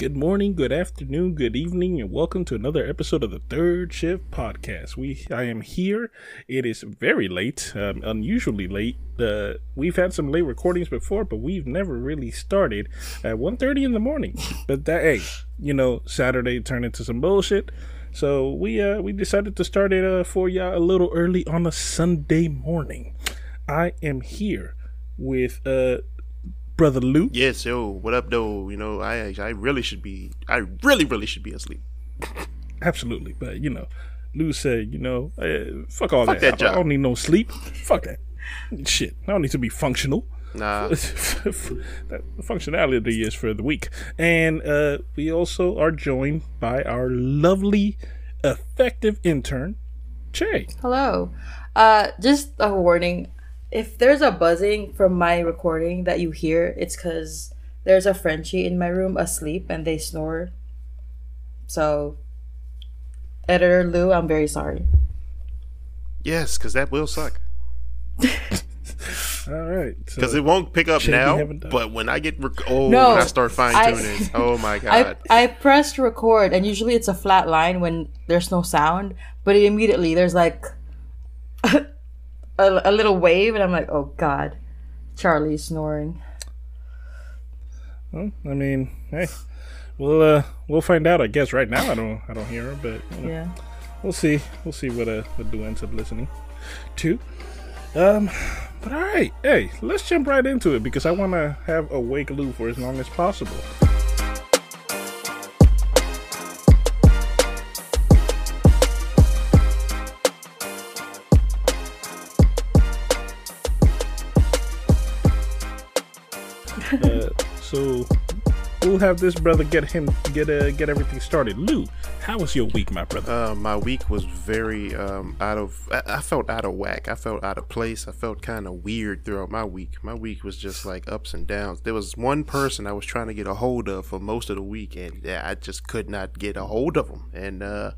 Good morning, good afternoon, good evening, and welcome to another episode of the Third Shift Podcast. We, I am here. It is very late, um, unusually late. Uh, we've had some late recordings before, but we've never really started at 1.30 in the morning. But that, hey, you know, Saturday turned into some bullshit. So we uh we decided to start it uh, for y'all a little early on a Sunday morning. I am here with uh brother Lou. Yes, yo, what up, though? You know, I I really should be, I really, really should be asleep. Absolutely, but you know, Lou said, you know, uh, fuck all Fuck that. that I, I don't need no sleep. Fuck that. Shit, I don't need to be functional. Nah, that functionality is for the weak. And uh, we also are joined by our lovely, effective intern, Che. Hello. Uh, just a warning. If there's a buzzing from my recording that you hear, it's because there's a Frenchie in my room asleep and they snore. So, editor Lou, I'm very sorry. yes, because that will suck. All right. so- Because it won't pick up now, but when I get, rec- oh, No, when I start fine tuning, oh my I, god. I pressed record and usually it's a flat line when there's no sound, but immediately there's like a, a little wave and I'm like, oh god, Charlie's snoring. Well, I mean, hey, we'll uh, we'll find out. I guess right now I don't I don't hear her, but you know, Yeah. we'll see. We'll see what uh what do ends up listening to. Um, but all right, hey, let's jump right into it because I want to have awake Lou for as long as possible. So we'll have this brother get him get uh, get everything started. Lou, how was your week, my brother? Uh, my week was very um, out of. I, I felt out of whack. I felt out of place. I felt kind of weird throughout my week. My week was just like ups and downs. There was one person I was trying to get a hold of for most of the week, and I just could not get a hold of him. And uh,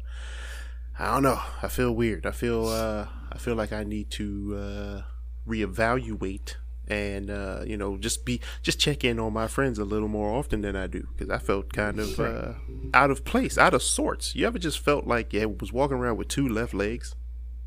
I don't know. I feel weird. I feel. Uh, I feel like I need to uh, reevaluate and uh, you know just be just check in on my friends a little more often than I do because I felt kind of uh, out of place, out of sorts. You ever just felt like you was walking around with two left legs?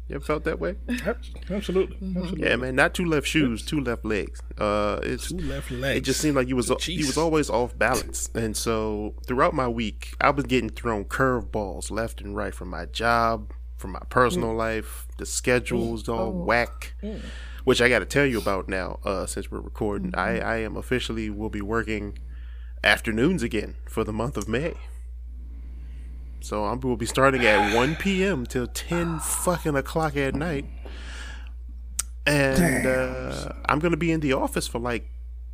You ever felt that way? Ab- Absolutely, absolutely. Yeah, man. Not two left shoes, two left legs. Uh, it's Two left legs. it just seemed like you was you was always off balance, and so throughout my week, I was getting thrown curveballs left and right from my job, from my personal life. The schedules all whack, which I got to tell you about now. Uh, since we're recording, I I am officially will be working afternoons again for the month of May. So I will be starting at 1 p.m. till 10 fucking o'clock at night. And uh, I'm going to be in the office for like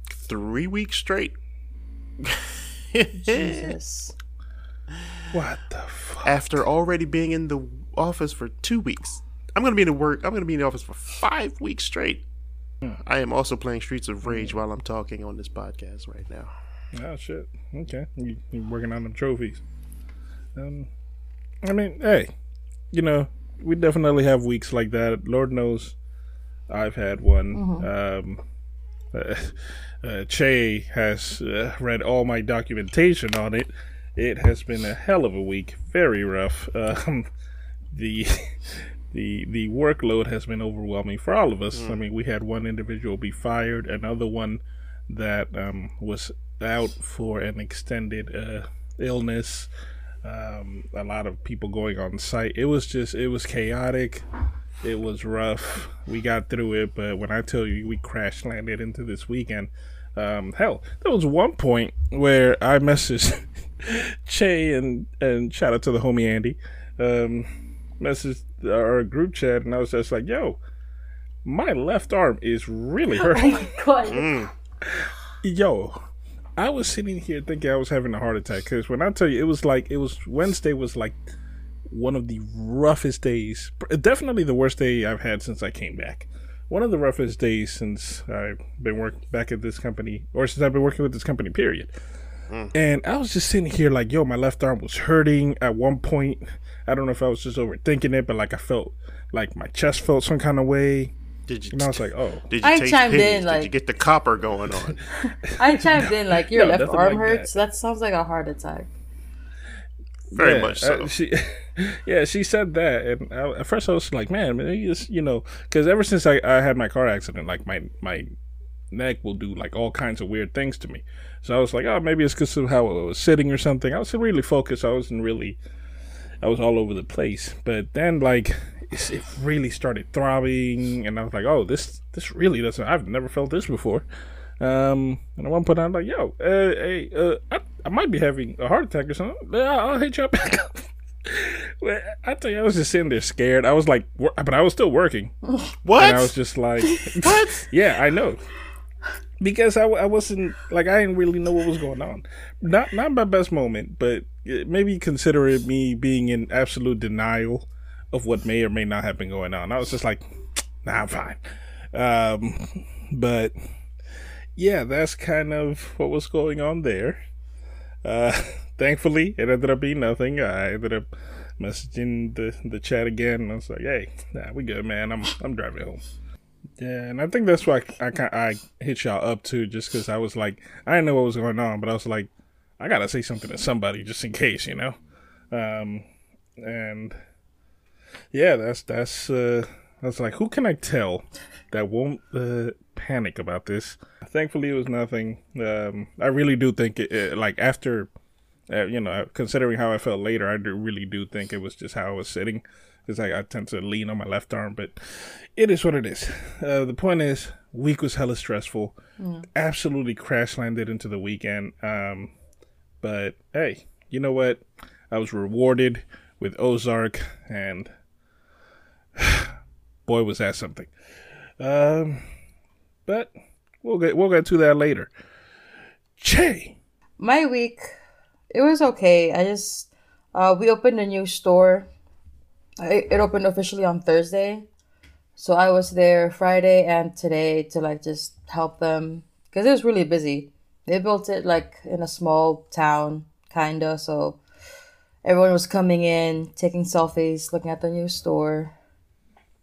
three weeks straight. Jesus. what the fuck? After already being in the office for two weeks. I'm going to be in the work. I'm going to be in the office for five weeks straight. I am also playing Streets of Rage while I'm talking on this podcast right now. Oh shit. Okay, you, you're working on them trophies. Um, I mean, hey, you know, we definitely have weeks like that. Lord knows, I've had one. Um, uh, uh, Che has uh, read all my documentation on it. It has been a hell of a week. Very rough. Um, the the the workload has been overwhelming for all of us. I mean, we had one individual be fired, another one that um, was out for an extended uh, illness. Um, a lot of people going on site. It was just it was chaotic. It was rough. We got through it, but when I tell you we crash landed into this weekend, um, hell, there was one point where I messaged Che and and shout out to the homie Andy, um, messaged our group chat, and I was just like, "Yo, my left arm is really oh hurting." God. Mm. Yo, I was sitting here thinking I was having a heart attack because when I tell you, it was like it was Wednesday was like one of the roughest days, definitely the worst day I've had since I came back. One of the roughest days since I've been working back at this company, or since I've been working with this company. Period. Mm. And I was just sitting here like, yo, my left arm was hurting at one point. I don't know if I was just overthinking it, but like I felt like my chest felt some kind of way. Did you? And I was like, oh, did you I taste chimed in, pennies? Did you get the copper going on? I chimed in like your No, left arm like hurts. That. sounds like a heart attack. Very Yeah, much so. uh, she, yeah, she said that, and I, at first I was like, "Man, man, you just you know," because ever since I, I had my car accident, like my my neck will do like all kinds of weird things to me. So I was like, "Oh, maybe it's because of how I was sitting or something." I was really focused. I wasn't really, I was all over the place. But then like it really started throbbing, and I was like, "Oh, this this really doesn't. I've never felt this before." Um, and at one point I'm like, "Yo, uh, hey, uh, I, I might be having a heart attack or something. Yeah, I'll hit you up back up." Well, I tell you, I was just sitting there scared. I was like, but I was still working, what? and I was just like, what? yeah, I know. Because I, I wasn't like I didn't really know what was going on. Not not my best moment, but maybe consider it me being in absolute denial of what may or may not have been going on. I was just like, nah, I'm fine. Um, but yeah, that's kind of what was going on there. Uh, thankfully, it ended up being nothing. I ended up messaging the the chat again. I was like, "Hey, nah, we good, man. I'm I'm driving home." Yeah, and I think that's why I I, I hit y'all up too, just because I was like, I didn't know what was going on, but I was like, I gotta say something to somebody just in case, you know. Um, and yeah, that's that's uh, I was like, who can I tell that won't uh, panic about this? Thankfully, it was nothing. Um, I really do think it, it like after, uh, you know, considering how I felt later, I do, really do think it was just how I was sitting, because I, I tend to lean on my left arm. But it is what it is. Uh, the point is, week was hella stressful. Absolutely crash landed into the weekend. Um, but hey, you know what? I was rewarded with Ozark, and boy, was that something. Um, but we'll get we'll get to that later. Che, My week, it was okay. I just, uh, we opened a new store. It, opened officially on Thursday. So I was there Friday and today to like just help them because it was really busy. They built it like in a small town, kinda. So everyone was coming in, taking selfies, looking at the new store.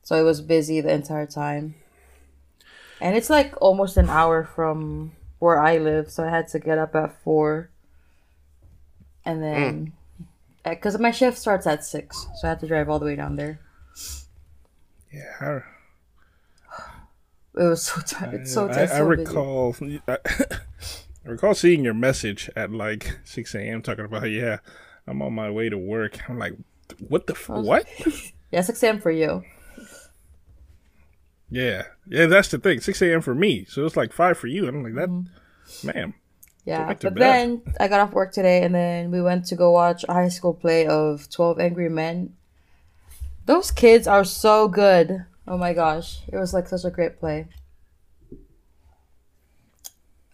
So it was busy the entire time. And it's like almost an hour from where I live, so I had to get up at four. And then, hmm. Because my shift starts at six, so I had to drive all the way down there. yeah, I, It was so tight. It's so, I, I so busy. recall I, I recall seeing your message at like six a.m. talking about yeah, I'm on my way to work. I'm like, what the f- what? Yeah, six a.m. for you. Yeah, yeah, that's the thing. Six a.m. for me, so it's like five for you. And I'm like that, Mm-hmm. ma'am. Yeah, but then I got off work today, and then we went to go watch a high school play of Twelve Angry Men. Those kids are so good. Oh my gosh, it was like such a great play.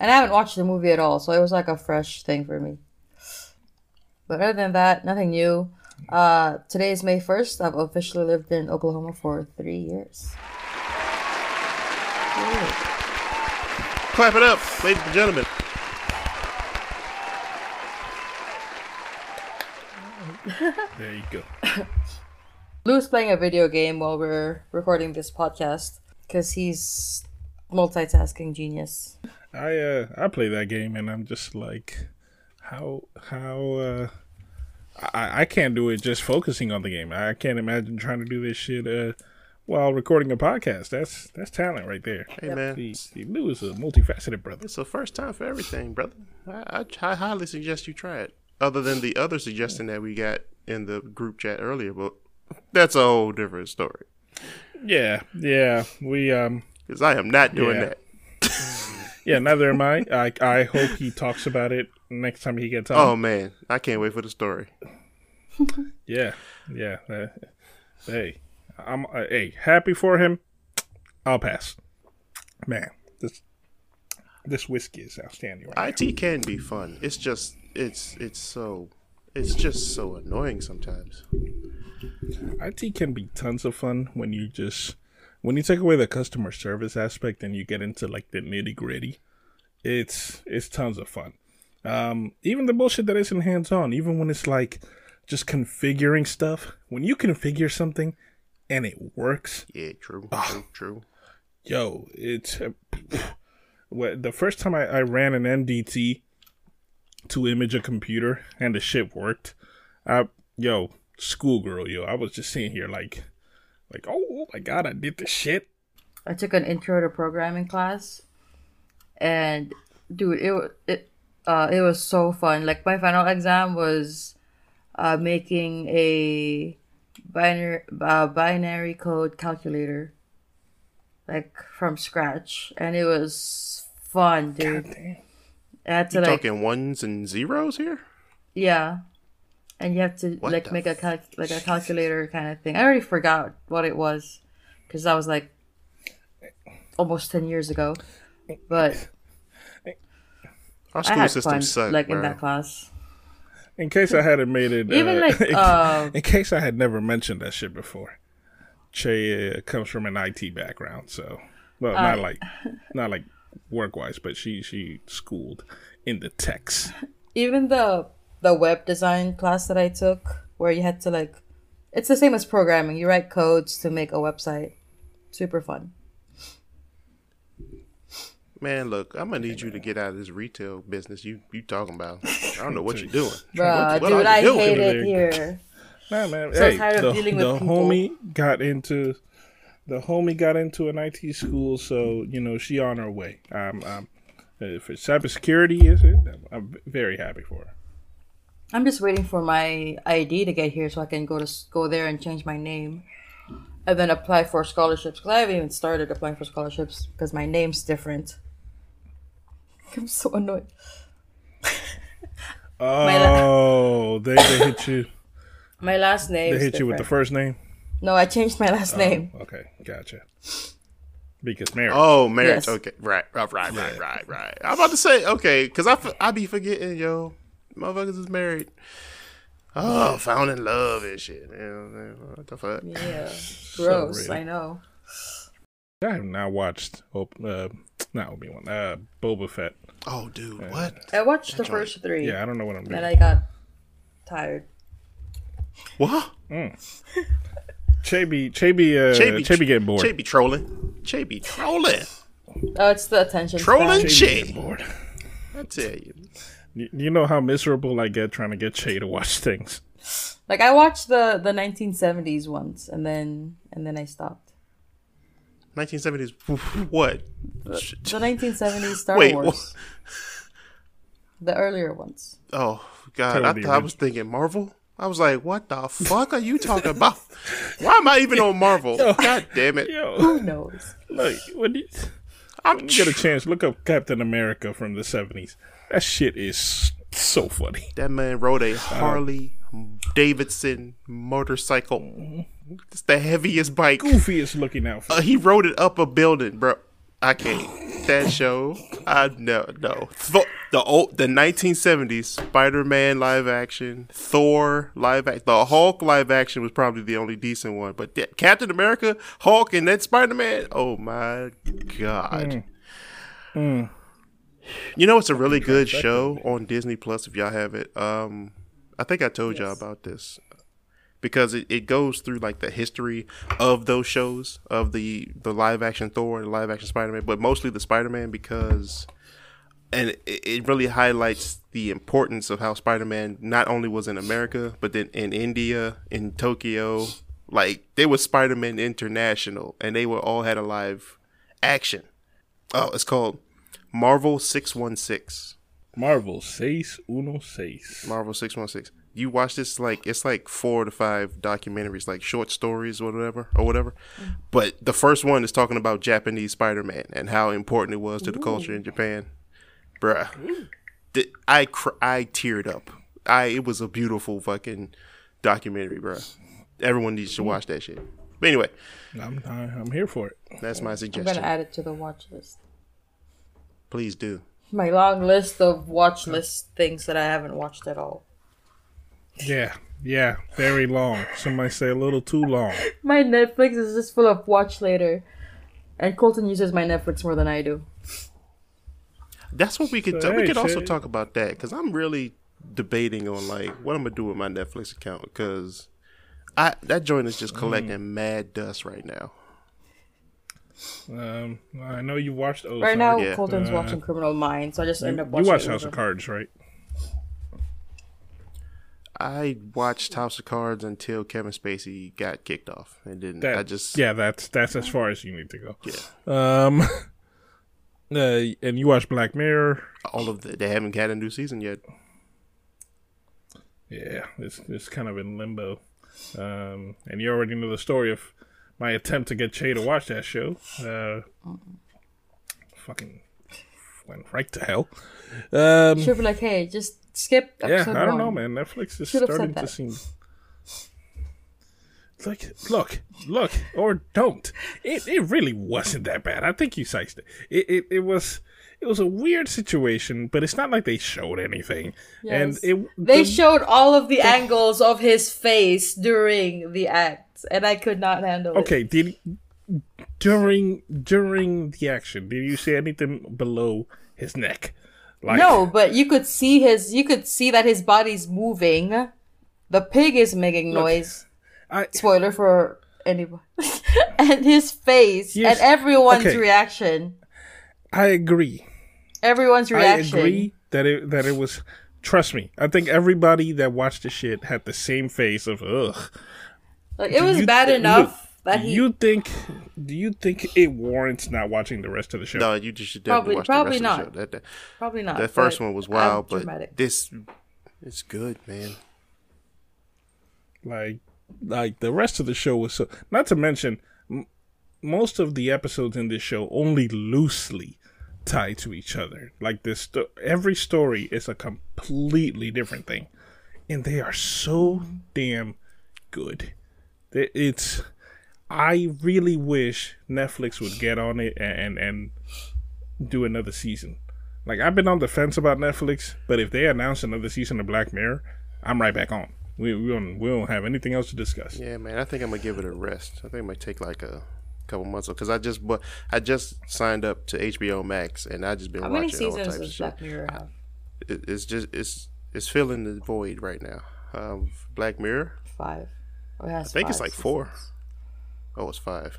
And I haven't watched the movie at all, so it was like a fresh thing for me. But other than that, nothing new. Uh, today is May 1st. I've officially lived in Oklahoma for three years. Clap it up, ladies and gentlemen. There you go. Lou's playing a video game while we're recording this podcast because he's multitasking genius. I uh I play that game and I'm just like how how uh I I can't do it just focusing on the game. I can't imagine trying to do this shit uh while recording a podcast. That's that's talent right there. Hey man, See, see, Lou is a multifaceted brother. it's the first time for everything, brother. I, I, I highly suggest you try it. Other than the other suggestion that we got in the group chat earlier, but that's a whole different story. Yeah, yeah. We um Because I am not doing Yeah. that. yeah, neither am I. I I hope he talks about it next time he gets on. Oh man, I can't wait for the story. Yeah, yeah. uh, hey, I'm uh, hey happy for him. I'll pass. Man, this this whiskey is outstanding. Right IT can be fun. It's just it's it's so it's just so annoying sometimes. IT can be tons of fun when you just when you take away the customer service aspect and you get into like the nitty gritty. It's it's tons of fun. Um, even the bullshit that isn't hands on, even when it's like just configuring stuff. When you configure something and it works, Yeah, true, Ah. true, true. yo, it's uh, the first time I, I ran an MDT to image a computer and the shit worked. I yo, schoolgirl, yo, I was just sitting here like, like, oh, oh my god, I did the shit. I took an intro to programming class, and dude, it it uh it was so fun. Like my final exam was uh making a binary uh, binary code calculator, like from scratch, and it was fun, dude. Damn. Had to You like talking ones and zeros here? yeah, and you have to What like make a cal- like a calculator kind of thing. I already forgot what it was because that was like almost ten years ago, but. Our I school had system fun, sucked, like bro. in that class. In case I hadn't made it, Even uh, like in, uh, in case I had never mentioned that shit before, Che uh, comes from an IT background, so well, not like not like work wise, but she she schooled in the techs. even the the web design class that I took, where you had to like, it's the same as programming. You write codes to make a website. Super fun. Man, look, I'm gonna need you to get out of this retail business you you talking about. I don't know what you're doing. Bruh, what dude, I doing hate it here. Nah, man. So hey, tired of the, dealing with the people. homie got into the homie got into an IT school, so you know she on her way. Um, um, for cybersecurity, is it? I'm very happy for her. I'm just waiting for my ID to get here so I can go to go there and change my name, and then apply for scholarships. Because I haven't even started applying for scholarships because my name's different. I'm so annoyed. Oh, they, they hit you. My last name. They hit you with the first name. No, I changed my last name. Okay, gotcha. Because marriage. Oh, marriage. Yes. Okay, right, right, right, right, right, right. I'm about to say okay, cause I, f- I be forgetting, yo, motherfuckers is married. Oh, found in love and shit. You know, what I'm saying? the fuck? Yeah, gross. really. I know. I have not watched. Op- uh, not Obi Wan. Uh, Boba Fett. Oh, dude, what? I watched the first three. Yeah, I don't know what I'm doing. Then I got tired. What? Chebi, Chebi, uh, Che be- Chebi getting bored. Che be trolling. Che be trolling. Oh, it's the attention. Trolling? span. Chebi getting bored. I tell you. You, you know how miserable I get trying to get Che to watch things. Like I watched the the 1970s once, and then and then I stopped. 1970s. What? The 1970s Star Wait, Wars. The earlier ones. Oh God! Tell I thought I was thinking Marvel. I was like, "What the fuck are you talking about? Why am I even on Marvel? God damn it! Yo, Who knows? look, when you, I'm when you get a chance, look up Captain America from the 70s. That shit is so funny. That man rode a Harley Davidson motorcycle. It's the heaviest bike. Goofiest looking outfit. Uh, he rode it up a building, bro. I can't. That show, I no no. Th- the old the 1970s Spider-Man live action, Thor live action, the Hulk live action was probably the only decent one. But that Captain America, Hulk, and that Spider-Man, oh my god. You know, it's a really good show on Disney Plus if y'all have it. Um, I think I told y'all about this because it, it goes through like the history of those shows of the the live action Thor and live action Spider Man, but mostly the Spider Man because and it, it really highlights the importance of how Spider Man not only was in America but then in India, in Tokyo, like there was Spider Man International, and they were all had a live action. Oh, it's called Marvel Six One Six. Marvel, seis uno seis. Marvel six one six. You watch this like it's like four to five documentaries, like short stories or whatever or whatever. Mm-hmm. But the first one is talking about Japanese Spider Man and how important it was to the culture in Japan. Bruh. Th- I cr- I teared up. I it was a beautiful fucking documentary, bruh. Everyone needs to mm-hmm. watch that shit. But anyway, I'm, I- I'm here for it. that's my I'm suggestion. gonna add it to the watch list. Please do. My long list of watch list things that I haven't watched at all. Yeah, yeah, very long. Some might say a little too long. My Netflix is just full of watch later, and Colton uses my Netflix more than I do. That's what we could. So, we hey, could also Shay. talk about that because I'm really debating on like what I'm gonna do with my Netflix account because I that joint is just collecting mad dust right now. Um, I know you watched Ozark. Right now, yeah. Colton's Uh, watching Criminal Minds, so I just you, end up watching. watched it House of. Cards, right? I watched House of Cards until Kevin Spacey got kicked off, and didn't. That, I just yeah, that's that's as far as you need to go. yeah. Um, uh, and you watched Black Mirror. All of the they haven't had a new season yet. Yeah, it's it's kind of in limbo. Um, and you already know the story of my attempt to get Che to watch that show. Uh, fucking went right to hell. Um, Should be like, hey, just skip. yeah, I don't know, man. Netflix is Should have starting to seem. Like, look, look, or don't. It it really wasn't that bad. I think you sized it. It it, it was. It was a weird situation, but it's not like they showed anything. And it They the- showed all of the angles of his face during the act, and I could not handle it. Okay, did during during the action, did you see anything below his neck? Like No, but you could see his. You could see that his body's moving. The pig is making noise. I Spoiler for anybody. and his face Yes. and everyone's Okay. reaction. I agree. Everyone's reaction. I agree that it that it was trust me, I think everybody that watched the shit had the same face of ugh. Like it was you- bad look, enough that Do he you think do you think it warrants not watching the rest of the show? No, you just should definitely Probably- watch probably the rest not. of the show. That, that, probably not. that first one was I'm wild, but dramatic. this it's good, man. like like the rest of the show was so not to mention m- most of the episodes in this show only loosely tie to each other like this sto- every story is a completely different thing and they are so damn good It- it's i really wish netflix would get on it and and do another season like i've been on the fence about netflix but if they announce another season of black mirror i'm right back on we, we don't we don't have anything else to discuss Yeah, man. I think I'm gonna give it a rest. I think it might take like a couple months because I just but I just signed up to HBO Max and I just been How many watching all seasons types of does shit. Black Mirror have? It, it's just it's it's filling the void right now. Um, Black Mirror. Five. Oh, I think it's five like four. Seasons. Oh, it's five.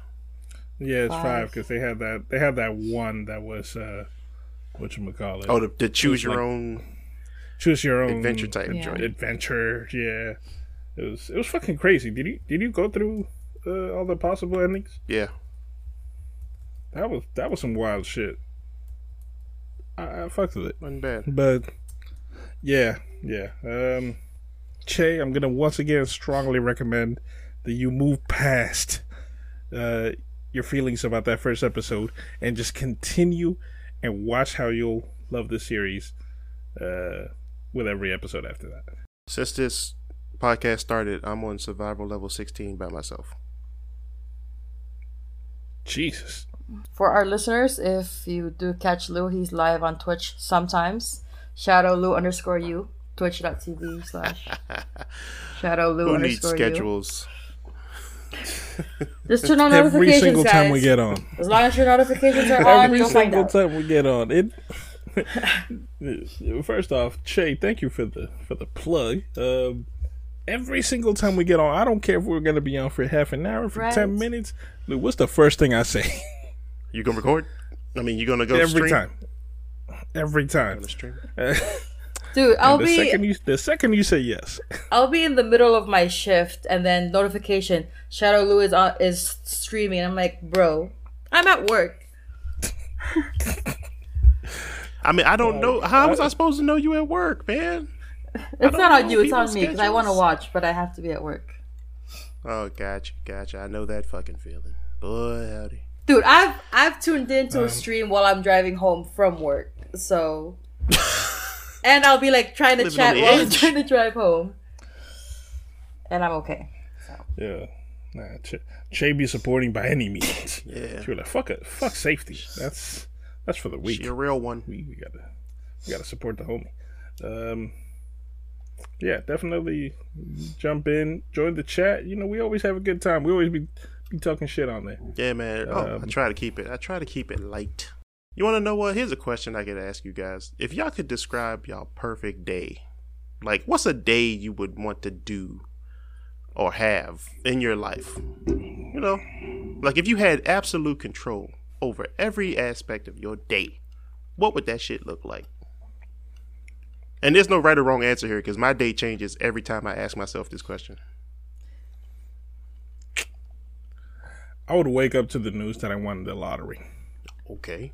yeah it's five Five. because they had that they had that one that was uh what you call it Oh, the, the choose your like- own choose your own adventure type Yeah. joint. adventure yeah it was it was fucking crazy did you did you go through uh, all the possible endings Yeah, that was that was some wild shit I, I fucked with it wasn't bad. but yeah yeah um che i'm gonna once again strongly recommend that you move past uh your feelings about that first episode and just continue and watch how you'll love the series uh with every episode after that Since this podcast started, I'm on survival level 16 by myself. jesus For our listeners, if you do catch Lou, he's live on Twitch sometimes. Shadow Lou underscore you. Twitch.tv slash Shadow Lou Who needs underscore you. schedules? Just turn on every notifications, single guys. time we get on As long as your notifications are on, every you'll find single out. time we get on it first off che thank you for the for the plug um every single time we get on i don't care if we're gonna be on for half an hour for Right. 10 minutes Look, what's the first thing i say You gonna record? I mean, you gonna go every stream? time every time Gonna stream? Dude, I'll the be second you the second you say yes I'll be in the middle of my shift and then notification Shadow Lou is on is streaming. I'm like, bro, I'm at work. I mean, I don't know. How was I supposed to know you at work, man? It's not on you, it's on me because I want to watch, but I have to be at work. Oh, gotcha, gotcha. I know that fucking feeling. Boy, howdy. Dude, I've I've tuned into Um, a stream while I'm driving home from work, so and I'll be like trying to Living chat on the while I'm trying to drive home, and I'm okay. yeah nah, che, che be supporting by any means Yeah. she was like fuck it fuck safety that's that's for the weak She a real one. we, we gotta we gotta support the homie. Um, yeah, definitely jump in, join the chat. You know, we always have a good time. We always be be talking shit on there. Yeah, man. Oh, I Um, try to keep it. I try to keep it light. You want to know what? Here's a question I could ask you guys. If y'all could describe y'all perfect day, like what's a day you would want to do or have in your life? You know, like if you had absolute control over every aspect of your day, what would that shit look like? And there's no right or wrong answer here because my day changes every time I ask myself this question. I would wake up to the news that I won the lottery. Okay,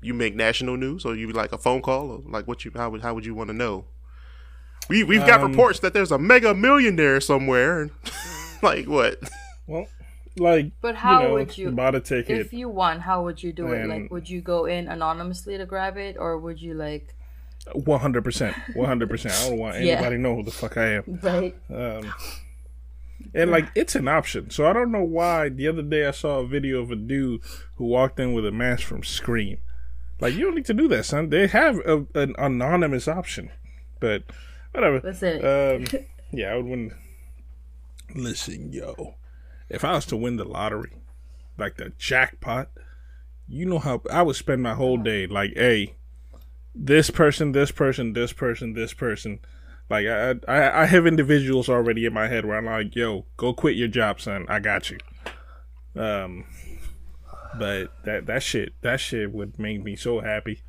you make national news, or you like a phone call, or like what you how would how would you want to know? We we've got Um, reports that there's a mega millionaire somewhere. and like what? Well, like, But how know, would you- bought a ticket? If you won, how would you do it? Like, would you go in anonymously to grab it, or would you like, One hundred percent, one hundred percent. I don't want anybody to know who the fuck I am. right? Um, and like, it's an option. So I don't know why. The other day I saw a video of a dude who walked in with a mask from Scream. Like, you don't need to do that, son. They have a, an anonymous option, but whatever. Listen, Um, yeah, I would win. Listen, yo, if I was to win the lottery, like the jackpot, you know how I would spend my whole day. Like, hey, this person, this person, this person, this person. Like, I, I, I have individuals already in my head where I'm like, yo, go quit your job, son. I got you. Um, but that that shit, that shit would make me so happy.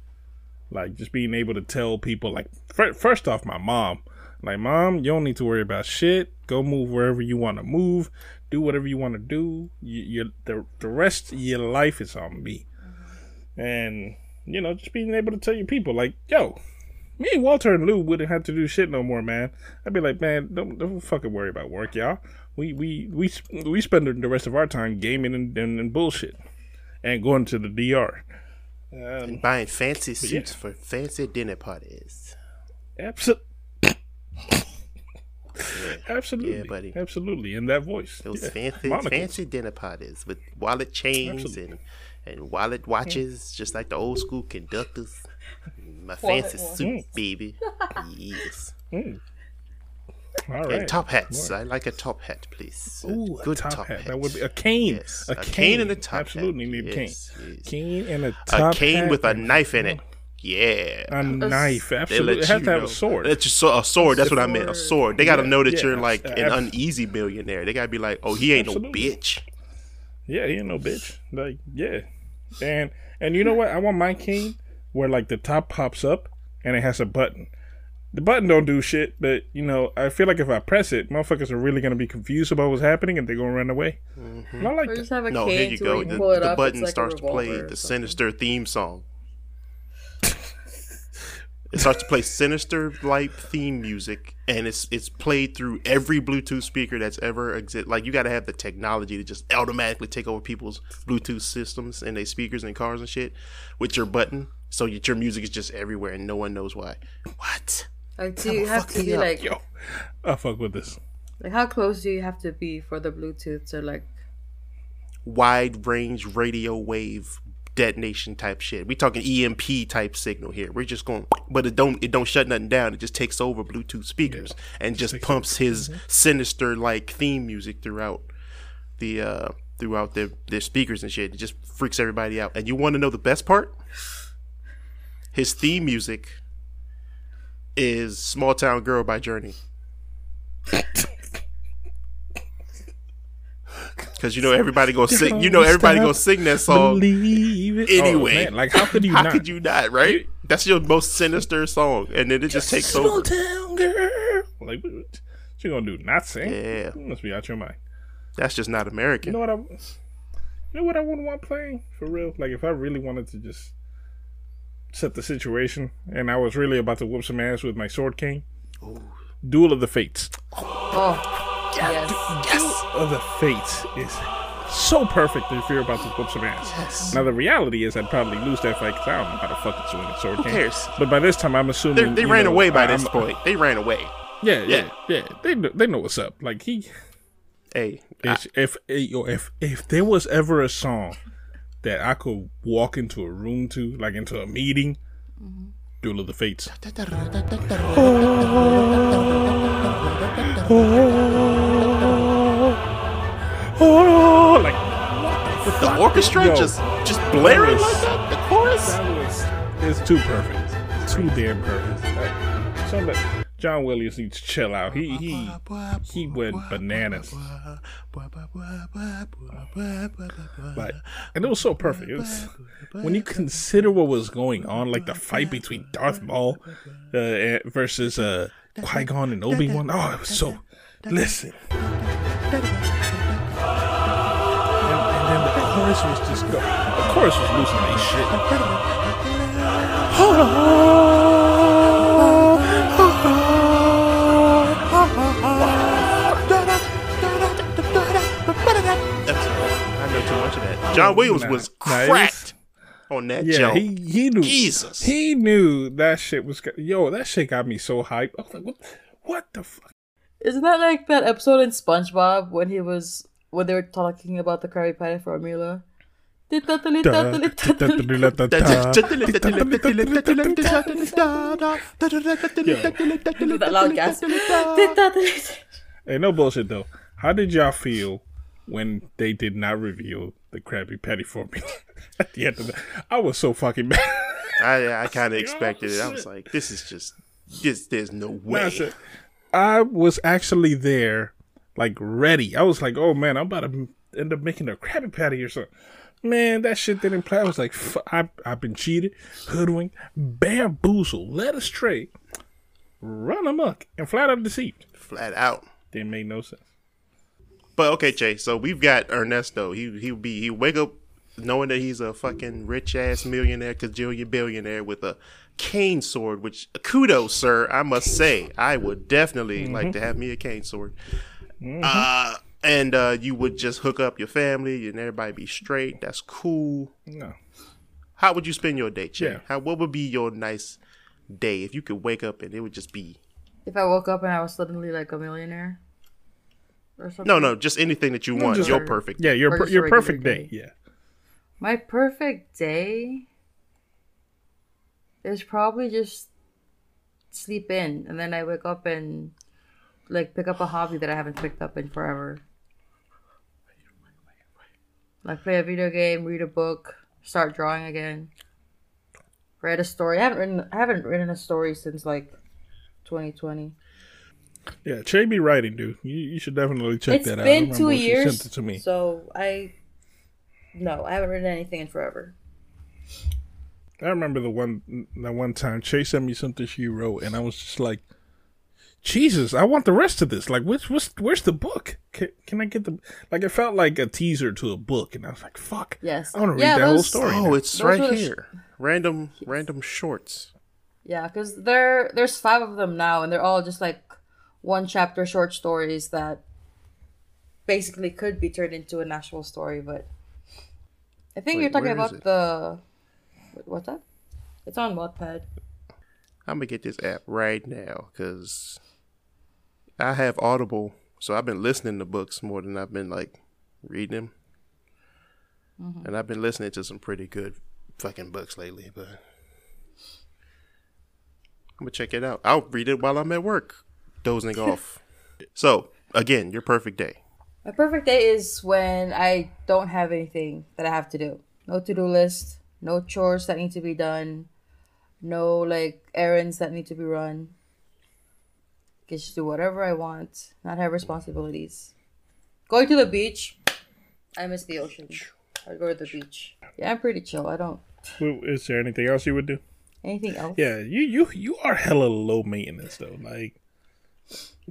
Like just being able to tell people, like fir- first off, my mom, like mom, you don't need to worry about shit. Go move wherever you want to move. Do whatever you want to do. You, you the the rest of your life is on me. And you know, just being able to tell your people, like, yo, me Walter and Lou wouldn't have to do shit no more, man. I'd be like, man, don't, don't fucking worry about work, y'all. We we we we spend the rest of our time gaming and, and, and bullshit, and going to the DR. Um, Buying fancy suits yeah. for fancy dinner parties. Absolutely. Absolutely. Yeah, buddy. Absolutely. In that voice. Those Yeah. fancy Monocles. fancy dinner parties with wallet chains Absolutely. and and wallet watches, just like the old school conductors. My Wallet fancy watch. suit, baby. yes. All right. And top hats. I like a top hat, please. Ooh, a good top, hat. That would be a cane. Yes, A, a cane. cane and a top Absolutely hat. need a cane. yes. Cane and a A cane hat with a knife in it. Yeah. A knife. Absolutely. let It has to have know. a sword. It's just so- a sword. That's what I meant. A sword. They got to Yeah, know that yeah, you're like uh, an abs- uneasy billionaire. They got to be like, oh, he ain't no bitch. Yeah, he ain't no bitch. Like, yeah. And and you know what? I want my cane where like the top pops up and it has a button. The button don't do shit, but you know, I feel like if I press it, motherfuckers are really gonna be confused about what's happening and they're gonna run away. Mm-hmm. And I like or that. just have a No, cane here you go. where The, the up, button like starts to play the sinister theme song. It starts to play sinister like theme music, and it's it's played through every Bluetooth speaker that's ever exist. Like you got to have the technology to just automatically take over people's Bluetooth systems and their speakers and cars and shit with your button, so your music is just everywhere and no one knows why. What? Like, do you have to be up, like, Yo, I fuck with this. like, how close do you have to be for the Bluetooth to like? wide range radio wave detonation type shit. We talking EMP type signal here. We're just going, but it don't it don't shut nothing down. It just takes over Bluetooth speakers and just pumps his sinister like theme music throughout the uh throughout their their speakers and shit. It just freaks everybody out. And you want to know the best part? His theme music is "Small Town Girl" by Journey. Because you know everybody gonna sing. You know everybody gonna sing that song Believe oh, anyway. Oh, like how could you How not? could you not? Right? That's your most sinister song, and then it just takes Small over. town girl. Like what, you gonna do? Not sing? Yeah. You must be out your mind. That's just not American. You know what I? You know what I wouldn't want playing for real? Like if I really wanted to just set the situation, and I was really about to whoop some ass with my sword cane. Duel of the Fates. Oh, yes. Duel of the Fates is so perfect if you're about to whoop some ass. Yes. Now the reality is I'd probably lose that fight because I don't know how to fucking swing a sword Who cane. cares? But by this time, I'm assuming They, they ran know, away by I- this point. They ran away. Yeah, yeah, yeah. They know, they know what's up. Like he, Hey, I- if if yo, if if there was ever a song that I could walk into a room to, like into a meeting, mm-hmm. Duel of the Fates. Oh, like with the orchestra Yo. just just blaring like that. The chorus. that was it's too perfect, too damn perfect. Like, so John Williams needs to chill out. He he he went bananas. Like, and it was so perfect. Was when you consider what was going on, like the fight between Darth Maul uh, eh, versus uh, Qui Gon and Obi Wan. Oh, it was so. Listen. And, and then the chorus was just go. The chorus was losing their That's John Williams Nah, was nah, cracked on that Yeah, jump. he he knew. Jesus. He knew that shit was. go- Yo, that shit got me so hyped. I was like, what? What the fuck? Isn't that like that episode in SpongeBob when he was when they were talking about the Krabby Patty formula? With that loud gasp. Hey, no bullshit though. How did y'all feel when they did not reveal the Krabby Patty formula at the end of that? I was so fucking mad. I I kind of oh, expected it. I was like, this is just this. There's no way. I said- I was actually there, like ready. I was like, oh man, I'm about to end up making a Krabby Patty or something. Man, that shit didn't play. I was like, i've been cheated, hoodwinked, bamboozled, led astray, run amok, and flat out deceived. Flat out. Didn't make no sense. But okay, Chase. So we've got Ernesto. He he be he wake up knowing that he's a fucking rich ass millionaire, cajillion billionaire with a cane sword. Which kudos, sir. I must say, I would definitely like to have me a cane sword. Uh, and uh, you would just hook up your family and everybody be straight. That's cool. No. How would you spend your day, Jay? Yeah. How what would be your nice day if you could wake up and it would just be If I woke up and I was suddenly like a millionaire or something. no, no, just anything that you want. just- your perfect. Yeah, your per- your perfect day. day. Yeah. My perfect day is probably just sleep in and then I wake up and like pick up a hobby that I haven't picked up in forever. Like play a video game, read a book, start drawing again. Write a story. I haven't written I haven't written a story since like 2020. Yeah, Che be writing, dude. You, you should definitely check It's that out. I been remember two when she years. Sent it to me. So I no, I haven't written anything in forever. I remember the one that one time Che sent me something she wrote, and I was just like, Jesus, I want the rest of this. Like, what's, what's where's the book? Can, can I get the like? It felt like a teaser to a book, and I was like, fuck. Yes. I want to read Yeah, that whole story. Oh, now. it's Those right were sh- here. Random, random shorts. Yeah, because there there's five of them now, and they're all just like one chapter short stories that basically could be turned into an actual story. But I think Wait, you're talking about the what's that? It's on Wattpad. I'm gonna get this app right now because I have Audible, so I've been listening to books more than I've been like reading them, Mm-hmm. and I've been listening to some pretty good fucking books lately. But I'm gonna check it out. I'll read it while I'm at work, dozing off. So again, your perfect day. My perfect day is when I don't have anything that I have to do. No to do list, no chores that need to be done, no like errands that need to be run. Can just do whatever I want, not have responsibilities. Going to the beach. I miss the ocean. I'd go to the beach. Yeah, I'm pretty chill. I don't. Well, Is there anything else you would do? Anything else? Yeah, you you you are hella low maintenance though. Like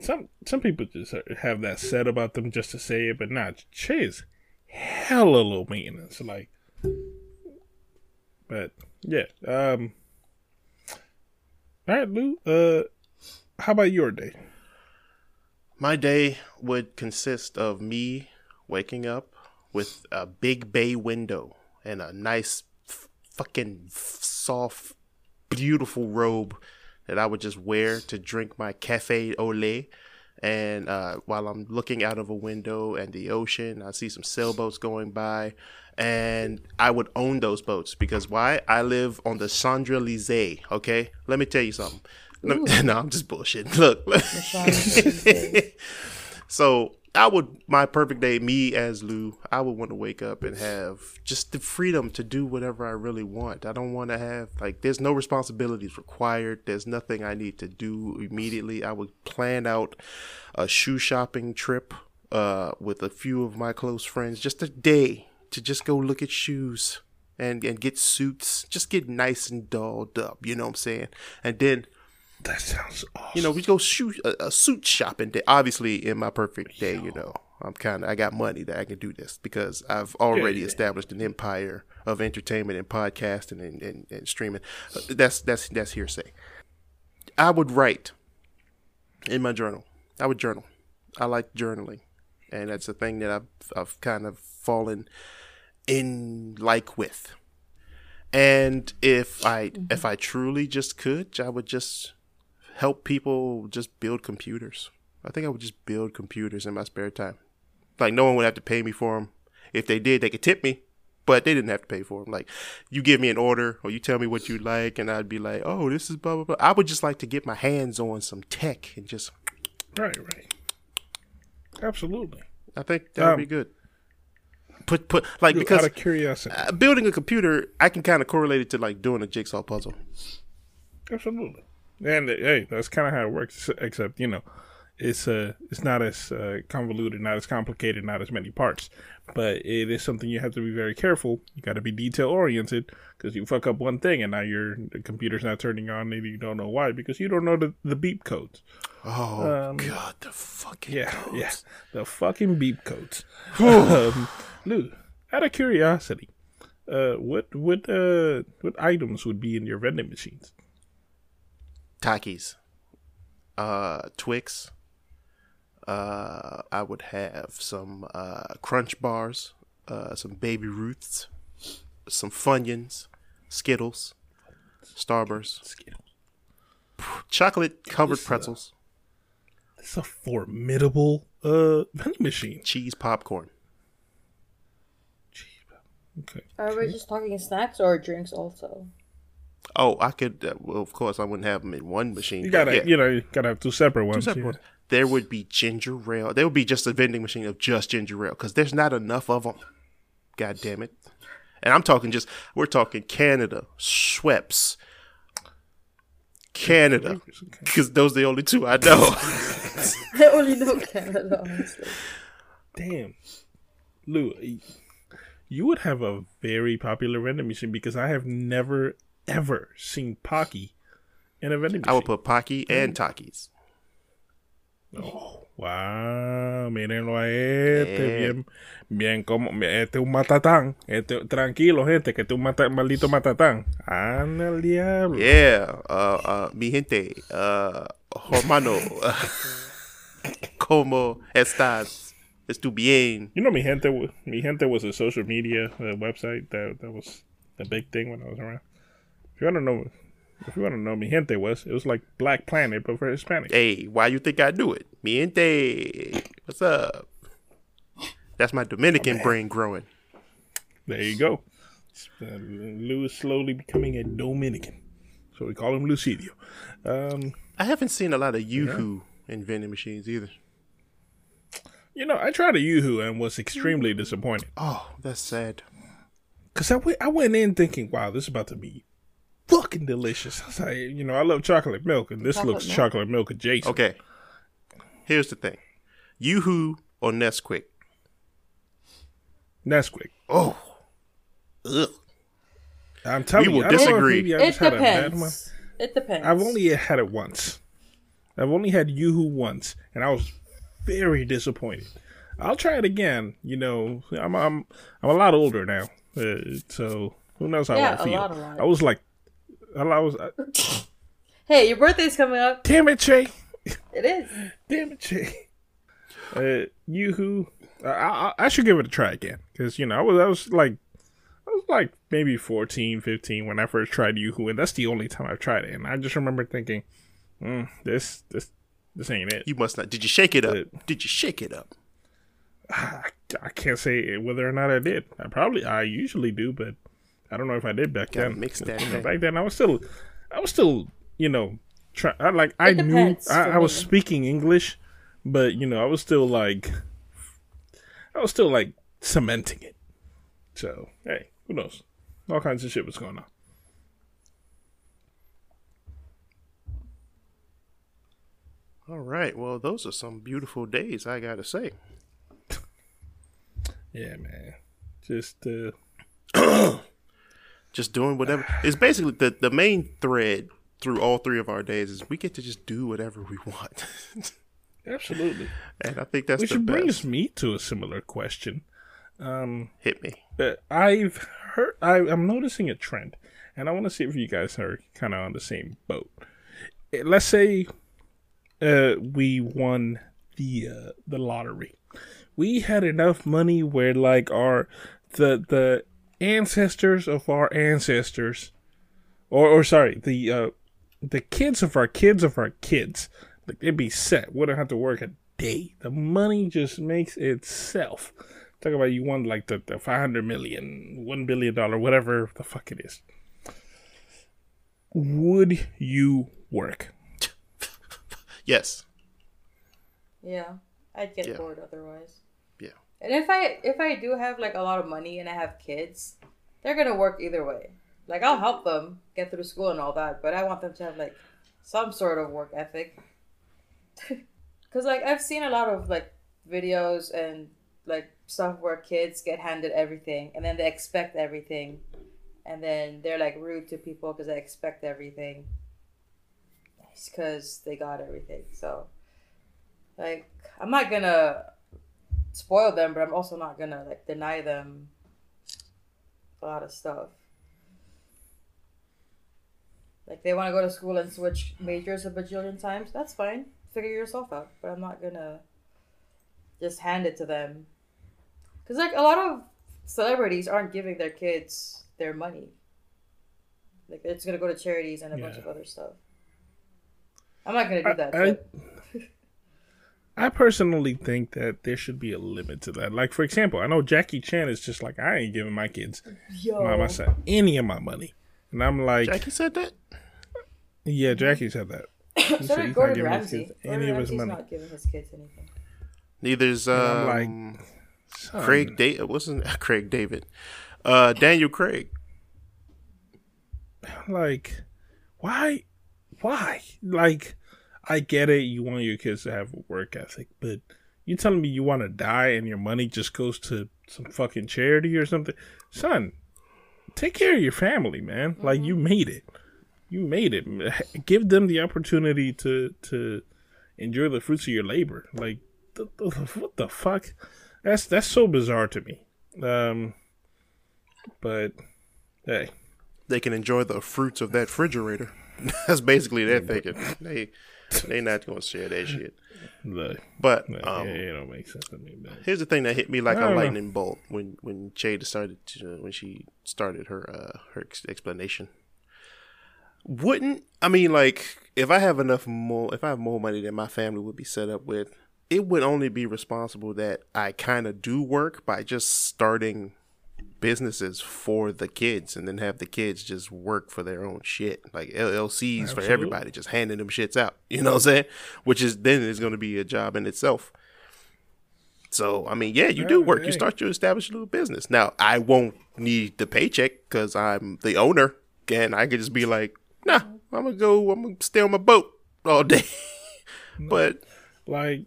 some some people just have that said about them just to say it, but not Che is hella low maintenance. Like, but yeah. Um. All right, Lou. Uh, how about your day? My day would consist of me waking up with a big bay window and a nice, f- fucking soft, beautiful robe that I would just wear to drink my cafe au lait. And uh, while I'm looking out of a window and the ocean, I see some sailboats going by. And I would own those boats because why? I live on the Champs Elysees. Okay, let me tell you something. Let- no, I'm just bullshit. Look, so I would my perfect day, me as Lou, I would want to wake up and have just the freedom to do whatever I really want. I don't want to have like there's no responsibilities required. There's nothing I need to do immediately. I would plan out a shoe shopping trip uh with a few of my close friends, just a day to just go look at shoes and and get suits, just get nice and dolled up, you know what I'm saying? And then That sounds awesome. you know, we go shoot a, a suit shopping day. Obviously, in my perfect day, you know, I'm kind of I got money that I can do this because I've already Yeah. established an empire of entertainment and podcasting and, and, and streaming. Uh, That's that's that's hearsay. I would write in my journal. I would journal. I like journaling, and that's a thing that I've I've kind of fallen in like with. And if I if I truly just could, I would just help people just build computers. I think I would just build computers in my spare time. Like no one would have to pay me for them. If they did, they could tip me, but they didn't have to pay for them. Like you give me an order or you tell me what you like, and I'd be like, oh, this is blah blah blah. I would just like to get my hands on some tech and just. right, right. Absolutely. I think that would Um, be good. Put put like Out because of curiosity. uh, building a computer, I can kind of correlate it to like doing a jigsaw puzzle. Absolutely. And hey, that's kind of how it works. Except you know, it's uh, it's not as uh, convoluted, not as complicated, not as many parts. But it is something you have to be very careful. You got to be detail oriented because you fuck up one thing and now your the computer's not turning on and you don't know why because you don't know the, the beep codes. Oh Um, god, the fucking Yeah, codes. yeah, the fucking beep codes. um, Lou, out of curiosity, uh, what what uh what items would be in your vending machines? Takis, uh, Twix. Uh, I would have some uh, Crunch bars, uh, some Baby Ruths, some Funyuns, Skittles, Starburst, Skittles. chocolate covered uh, pretzels, It's a formidable uh vending machine. cheese popcorn. Cheese. Okay. Are we just talking snacks or drinks also? Oh, I could. Uh, well, of course, I wouldn't have them in one machine. You gotta, yeah. you know, you gotta have two separate ones. Two separate yeah. ones. There would be ginger ale. There would be just a vending machine of just ginger ale because there's not enough of them. God damn it! And I'm talking just we're talking Canada, Schweppes, Canada, because those are the only two I know. I only know Canada, honestly. Damn, Lou, you would have a very popular vending machine because I have never ever seen Pocky in a vending I would put Pocky and Takis. Oh, wow, mírenlo a este, Eh. bien, bien como, este es un matatán, este, tranquilo gente, que este es un mata- maldito matatán. Anda el diablo. Yeah, uh, uh, mi gente, uh, hermano, como estás? Estu bien? You know, mi gente, mi gente was a social media uh, website that that was the big thing when I was around. If you want to know, if you want to know, mi gente was it was like Black Planet but for Hispanic. Hey, why you think I do it? Mi gente, what's up? That's my Dominican brain growing. There you go. Uh, Lou is slowly becoming a Dominican, so we call him Lucidio. Um, I haven't seen a lot of Yoo-hoo in vending machines either. you know, I tried a YooHoo and was extremely disappointed Oh, that's sad. because I I went in thinking, wow, this is about to be fucking delicious. I was like, you know, I love chocolate milk, and this Chocolate looks milk? chocolate milk adjacent. Okay, here's the thing: Yoo-hoo or Nesquik. Nesquik. Oh, ugh. I'm telling We will you, I don't know if disagree. maybe I It just had a bad one. depends. It depends. I've only had it once. I've only had YooHoo once, and I was very disappointed. I'll try it again. You know, I'm I'm I'm a lot older now, uh, so who knows how Yeah, I a feel. lot, a lot. I was like, I was, uh, Hey, your birthday's coming up. damn it, Che, It is. damn it, Che. Uh, YooHoo, I, I I should give it a try again because you know I was I was like. I was like maybe 14, 15 when I first tried YooHoo, and that's the only time I've tried it. And I just remember thinking, mm, "This, this, this ain't it." you must not. Did you shake it up? It- Did you shake it up? I, I can't say whether or not I did. I probably, I usually do, but I don't know if I did back Gotta then. mix that You know, back then, I was still, I was still, you know, try. I like I knew I, I was speaking English, but you know, I was still like I was still like cementing it. So hey, who knows? All kinds of shit was going on. All right. Well, those are some beautiful days, I gotta say. Yeah, man. Just uh Just doing whatever. It's basically the the main thread through all three of our days is we get to just do whatever we want. absolutely. and I think that's Which brings me to a similar question. Um Hit me. I've heard I, I'm noticing a trend, and I want to see if you guys are kind of on the same boat. Uh, Let's say uh, we won the uh, the lottery. We had enough money where like our the the ancestors of our ancestors, or or sorry, the uh, the kids of our kids of our kids, like they'd be set. Wouldn't have to work a day. The money just makes itself. Talk about you want like the, the 500 million, $1 billion, whatever the fuck it is. Would you work? Yes. Yeah, I'd get Yeah. bored otherwise. And if I if I do have like a lot of money and I have kids, they're gonna work either way. Like I'll help them get through school and all that, but I want them to have like some sort of work ethic. Cause like I've seen a lot of like videos and like stuff where kids get handed everything and then they expect everything, and then they're like rude to people because they expect everything. It's Because they got everything, so like I'm not gonna spoil them, but I'm also not gonna like deny them a lot of stuff. Like they want to go to school and switch majors a bajillion times. That's fine. Figure yourself out. But I'm not gonna just hand it to them. Cause like a lot of celebrities aren't giving their kids their money. Like it's gonna go to charities and a bunch of other stuff. I'm not gonna do that. I- I personally think that there should be a limit to that. Like, for example, I know Jackie Chan is just like, I ain't giving my kids, yo, my, my son, any of my money. And I'm like, Jackie said that. yeah, Jackie said that. He so said did he's not Gordon giving his Ramsay. kids Gordon any of his Ramsay's money. not giving his kids anything. Neither's I'm like, um, Son, Craig. Da- wasn't Craig David? Uh, Daniel Craig. like why why like i get it you want your kids to have a work ethic but you telling me you want to die and your money just goes to some fucking charity or something? Son take care of your family man. Like you made it. You made it. Give them the opportunity to to enjoy the fruits of your labor. Like th- th- what the fuck? That's that's so bizarre to me. Um but hey. They can enjoy the fruits of that refrigerator. That's basically their thinking. They they not gonna share that shit. the But Yeah, um, it don't make sense to me, man. here's the thing that hit me like a don't know. lightning bolt when when Jada started to, when she started her uh, her explanation. Wouldn't I mean like if I have enough more if I have more money than my family would be set up with, it would only be responsible that I kind of do work by just starting businesses for the kids and then have the kids just work for their own shit. Like LLCs for everybody just handing them shits out. You know what I'm saying? Which is then is going to be a job in itself. So I mean yeah you do work. You start your establish a little business. Now I won't need the paycheck because I'm the owner and I could just be like nah I'm gonna go I'm gonna stay on my boat all day. But Like,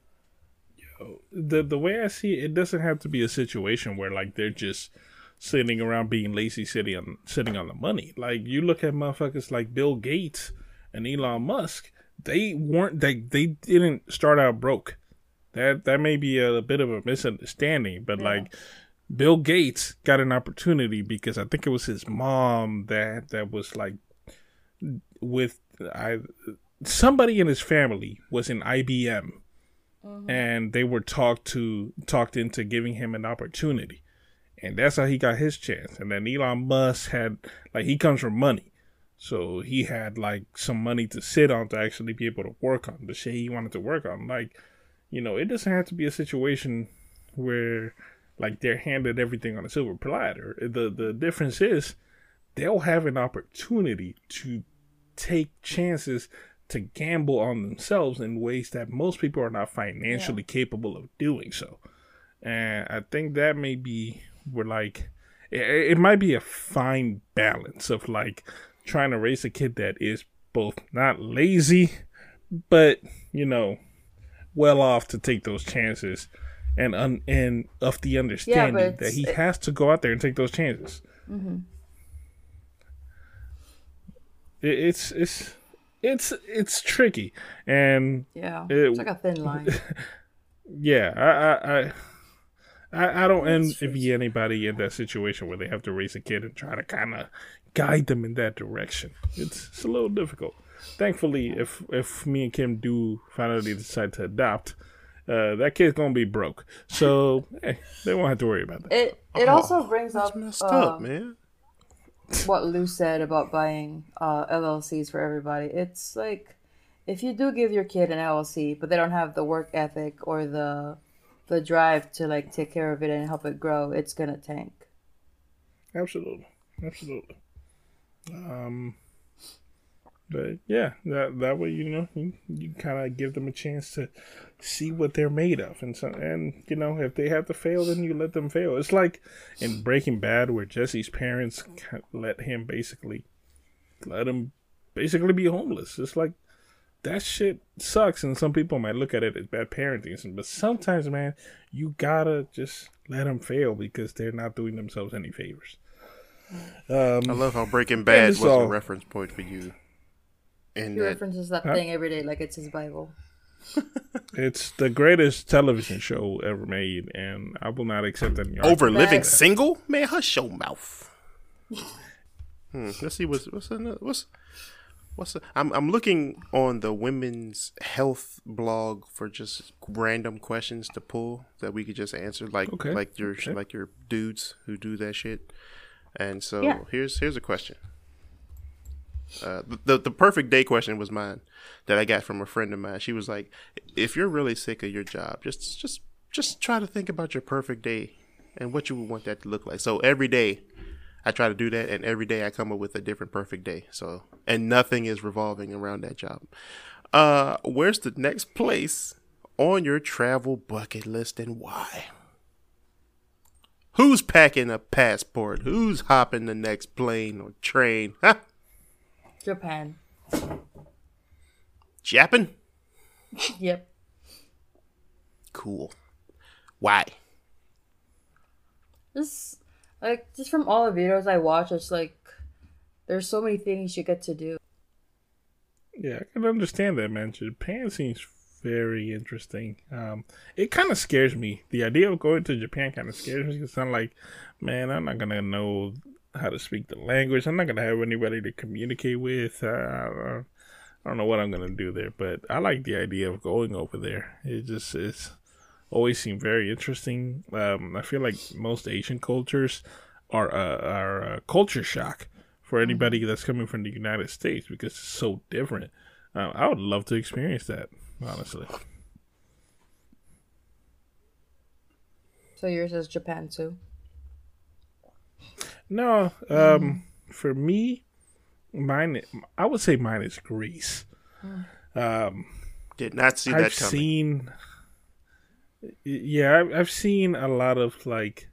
yo, the the way I see it, it doesn't have to be a situation where like they're just sitting around being lazy, sitting on sitting on the money. Like you look at motherfuckers like Bill Gates and Elon Musk. They weren't they they didn't start out broke. That that may be a, bit of a misunderstanding, but like Bill Gates got an opportunity because I think it was his mom that that was like with I somebody in his family was in IBM mm-hmm. and they were talked to talked into giving him an opportunity. And that's how he got his chance. And then Elon Musk had like he comes from money. So he had like some money to sit on to actually be able to work on the shit he wanted to work on. Like, you know, it doesn't have to be a situation where like they're handed everything on a silver platter. The the difference is they'll have an opportunity to take chances to gamble on themselves in ways that most people are not financially capable of doing so. and I think that may be where like it, it might be a fine balance of like trying to raise a kid that is both not lazy, but you know, well off to take those chances, and un- and of the understanding that he it, has to go out there and take those chances. Mm-hmm. It, it's it's it's it's tricky, and yeah, it, it's like a thin line. yeah, I I. I, I I don't envy anybody in that situation where they have to raise a kid and try to kind of guide them in that direction. It's, it's a little difficult. Thankfully, if if me and Kim do finally decide to adopt, uh, that kid's gonna be broke. So hey, they won't have to worry about that. It it oh, also brings up, uh, up, man. What Lou said about buying uh, LLCs for everybody. It's like if you do give your kid an LLC, but they don't have the work ethic or the the drive to like take care of it and help it grow, it's gonna tank. Absolutely, absolutely. Um, but yeah, that that way you know you, you kind of give them a chance to see what they're made of, and so and you know if they have to fail, then you let them fail. It's like in Breaking Bad where Jesse's parents let him basically let him basically be homeless. It's like that shit sucks, and some people might look at it as bad parenting, but sometimes, man, you gotta just let them fail because they're not doing themselves any favors. Um, I love how Breaking Bad was all, a reference point for you. And he that, references that huh? thing every day like it's his Bible. it's the greatest television show ever made, and I will not accept any. Over living single, man, hush your mouth. hmm, let's see what's what's another, what's what's the, I'm I'm looking on the women's health blog for just random questions to pull that we could just answer, like okay. like your okay. like your dudes who do that shit. And so yeah. here's here's a question. Uh, the the perfect day question was mine that I got from a friend of mine. She was like, "If you're really sick of your job, just just just try to think about your perfect day and what you would want that to look like." So every day, I try to do that, and every day I come up with a different perfect day. So and nothing is revolving around that job. Uh, where's the next place on your travel bucket list and why? Who's packing a passport? Who's hopping the next plane or train? Huh? Japan. Japan? yep. Cool. Why? Just like just from all the videos I watch, it's like there's so many things you get to do. Yeah, I can understand that, man. Japan seems very interesting. Um, it kind of scares me. The idea of going to Japan kind of scares me because I'm like, man, I'm not gonna know how to speak the language. I'm not gonna have anybody to communicate with. Uh, I don't know what I'm gonna do there, but I like the idea of going over there. It just is always seem very interesting. Um, I feel like most Asian cultures are uh, are a culture shock for anybody that's coming from the United States because it's so different. Uh, I would love to experience that honestly. So yours is Japan too? No, um, mm. for me, mine. I would say mine is Greece. Mm. Um, Did not see that I've coming. Seen, yeah, I've, seen a lot of like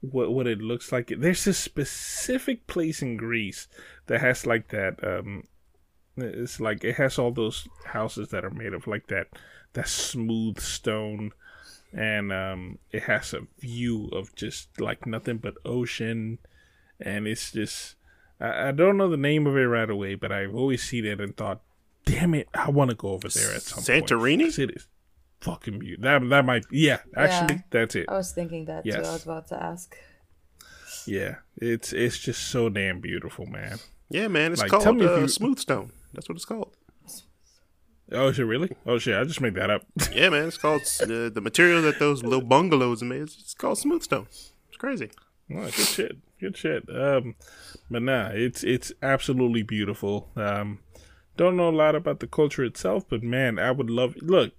what what it looks like. There's a specific place in Greece that has like that um, it's like it has all those houses that are made of like that that smooth stone, and um, it has a view of just like nothing but ocean, and it's just I, I don't know the name of it right away, but I've always seen it and thought, damn it, I want to go over there at some Santorini? point. Santorini. It is fucking beautiful. That that might yeah, actually yeah, that's it. I was thinking that yes. too. I was about to ask. Yeah, it's it's just so damn beautiful, man. Yeah, man, it's like, called uh, you... Smooth Stone. That's what it's called. Oh, is it really? Oh shit! I just made that up. yeah, man. It's called uh, the material that those little bungalows made. It's called smooth stone. It's crazy. Oh, good shit. Good shit. Um, but nah, it's it's absolutely beautiful. Um, don't know a lot about the culture itself, but man, I would love. Look,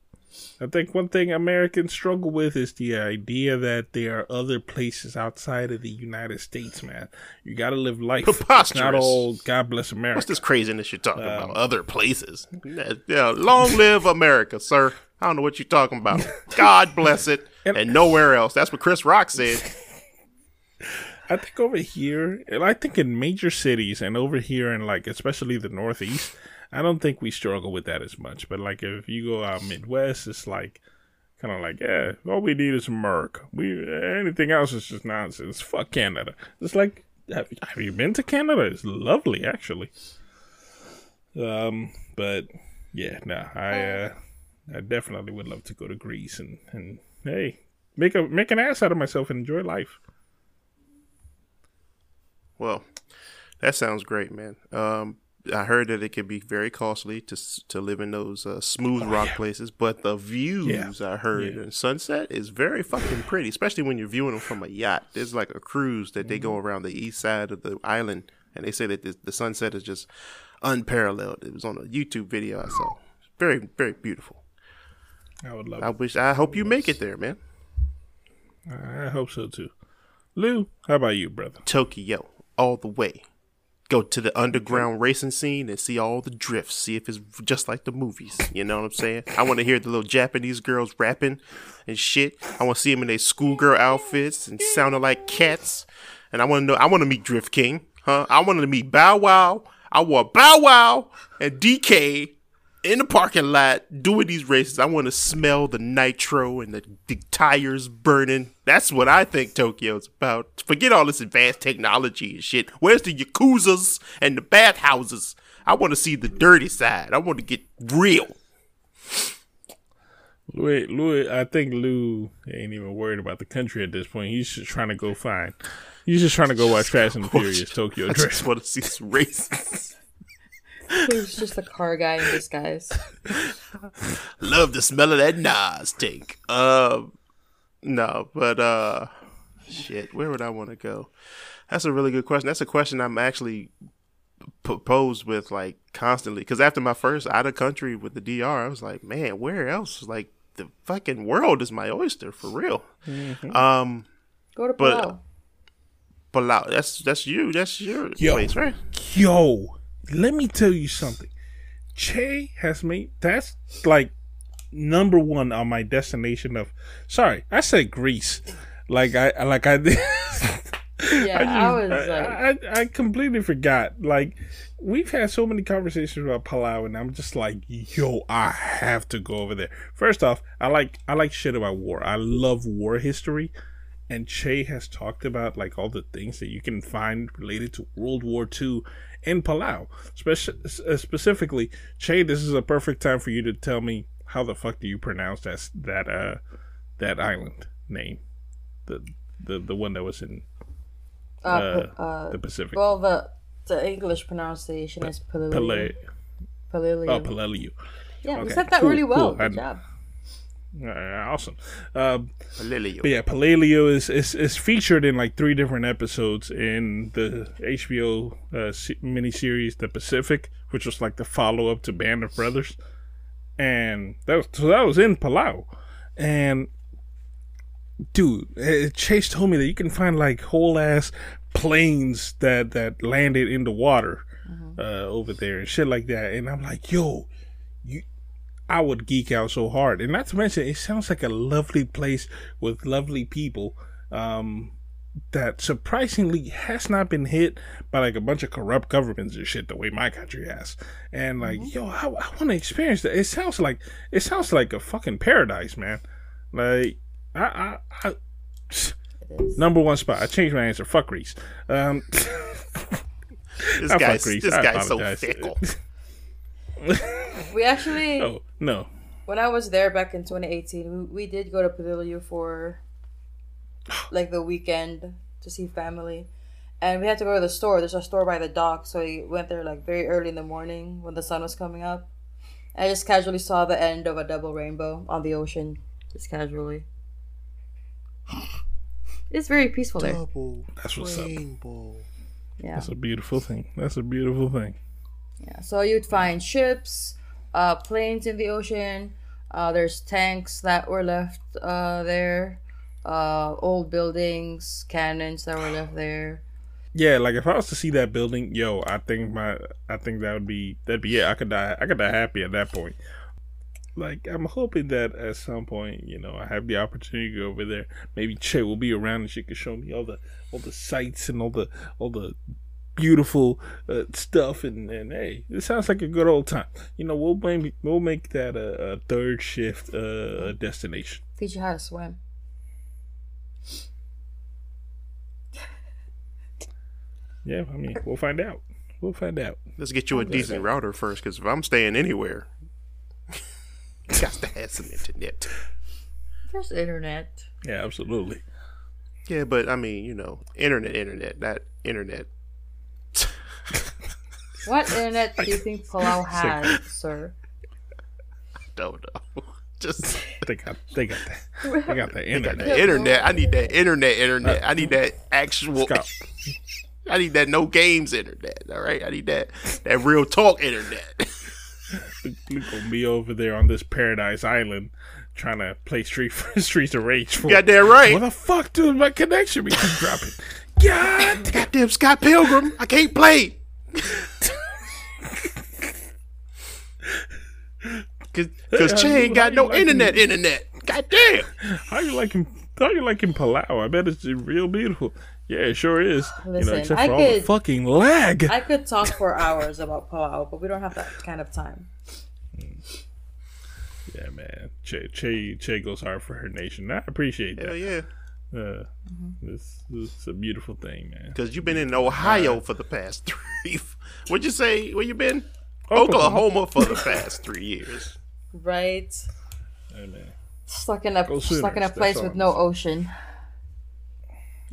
I think one thing Americans struggle with is the idea that there are other places outside of the United States, man. You got to live life. Preposterous. It's not all God bless America. What's this craziness you're talking um, about? Other places. Yeah, long live America, sir. I don't know what you're talking about. God bless it. and, and nowhere else. That's what Chris Rock said. I think over here, I think in major cities and over here in like especially the Northeast, I don't think we struggle with that as much. But like if you go out Midwest, it's like kind of like yeah, all we need is Merc. We anything else is just nonsense. Fuck Canada. It's like have, have you been to Canada? It's lovely actually. Um, but yeah, no, I uh, I definitely would love to go to Greece and and hey, make a make an ass out of myself and enjoy life. Well, that sounds great, man. Um, I heard that it can be very costly to to live in those uh, smooth oh, rock yeah. places, but the views yeah. I heard yeah. in Sunset is very fucking pretty, especially when you're viewing them from a yacht. There's like a cruise that they mm-hmm. go around the east side of the island, and they say that the, the sunset is just unparalleled. It was on a YouTube video I saw. Very very beautiful. I would love. I wish. I hope you make it there, man. I hope so too. Lou, how about you, brother? Tokyo all the way. Go to the underground racing scene and see all the drifts. See if it's just like the movies. You know what I'm saying? I want to hear the little Japanese girls rapping and shit. I want to see them in their schoolgirl outfits and sounding like cats. And I want to know. I want to meet Drift King, huh? I wanted to meet Bow Wow. I want Bow Wow and DK in the parking lot doing these races. I want to smell the nitro and the, the, tires burning. That's what I think Tokyo's about. Forget all this advanced technology and shit. Where's the yakuzas and the bathhouses? I want to see the dirty side. I want to get real. Louis, Louis, I think Lou ain't even worried about the country at this point. He's just trying to go find. He's just trying to go watch Fast and the Furious Tokyo Drift. I just want to see some races. He's just a car guy in disguise. Love the smell of that NOS tank. Um, no, but uh, shit, where would I want to go? That's a really good question. That's a question I'm actually posed with like constantly. Because after my first out of country with the DR, I was like, man, where else? Like the fucking world is my oyster for real. Mm-hmm. Um, go to Palau. But, Palau, that's that's you. That's your yo, place, right? Yo, let me tell you something. Che has made that's like number one on my destination of. Sorry, I said Greece. Like I like I did. yeah, I, just, I was like, I, I completely forgot. Like we've had so many conversations about Palau, and I'm just like, yo, I have to go over there. First off, I like I like shit about war. I love war history and Che has talked about like all the things that you can find related to World War II in Palau. Speci- uh, specifically, Che, this is a perfect time for you to tell me how the fuck do you pronounce that that uh that island name, the the the one that was in uh, uh, uh the Pacific. Well, the the English pronunciation is Peleliu. Peleliu. Oh, Peleliu. Yeah, okay. you said that cool, really well. Cool. Good job. Uh, awesome. Um, Peleliu. But yeah, Peleliu is, is is featured in like three different episodes in the HBO uh, miniseries The Pacific, which was like the follow up to Band of Brothers, and that was so that was in Palau, and dude, uh, Chase told me that you can find like whole ass planes that that landed in the water mm-hmm. uh, over there and shit like that, and I'm like, yo, you I would geek out so hard. And not to mention, it sounds like a lovely place with lovely people. Um, that surprisingly has not been hit by like a bunch of corrupt governments and shit the way my country has. And like, mm-hmm. yo, I, I want to experience that. It sounds like it sounds like a fucking paradise, man. Like, I, I, I number one spot. I changed my answer. Fuck Greece. Um, this guy's this guy's so fickle. we actually. Oh no. When I was there back in 2018, we, we did go to Peleliu for like the weekend to see family, and we had to go to the store. There's a store by the dock, so we went there like very early in the morning when the sun was coming up. I just casually saw the end of a double rainbow on the ocean, just casually. It's very peaceful double there. That's what's rainbow. up. Yeah, that's a beautiful thing. That's a beautiful thing. Yeah, so you'd find ships, uh, planes in the ocean. Uh, there's tanks that were left uh, there, uh, old buildings, cannons that were left there. Yeah, like if I was to see that building, yo, I think my, I think that would be that'd be it. I could die, I could die happy at that point. like I'm hoping that at some point, you know, I have the opportunity to go over there. Maybe Che will be around and she could show me all the all the sights and all the all the beautiful uh, stuff and, and hey it sounds like a good old time you know we'll maybe we'll make that a, a third shift uh, destination Teach you how to swim. yeah i mean we'll find out we'll find out Let's get you a decent router first, because if I'm staying anywhere, you got to have some internet. There's internet. yeah absolutely Yeah, but I mean, you know, internet, internet, not internet. What internet do you think Palau has, sir? Don't know. Just they got they got that they got the internet the internet. I need that internet, internet. Uh, I need that actual. Scott. I need that no games internet. All right, I need that that real talk internet. we gonna be over there on this paradise island trying to play street streets of rage for Goddamn right. what the fuck dude my connection be keep dropping god Goddamn Scott Pilgrim, I can't play. Cause, Cause Hey, Che ain't got no liking- internet, internet. Goddamn. How you like him? How you like him Palau? I bet it's real beautiful. Yeah, it sure is. you know, Listen, except I for all the could- fucking lag. I could talk for hours about Palau, but we don't have that kind of time. yeah, man. Che, che Che goes hard for her nation. I appreciate Hell that. yeah. Uh, this, this is a beautiful thing, man. Cause you've been in Ohio for the past three. What'd you say? Where you been? Oklahoma. Oklahoma for the past three years. Right? Hey, man. Stuck in a Go stuck in a place with no ocean.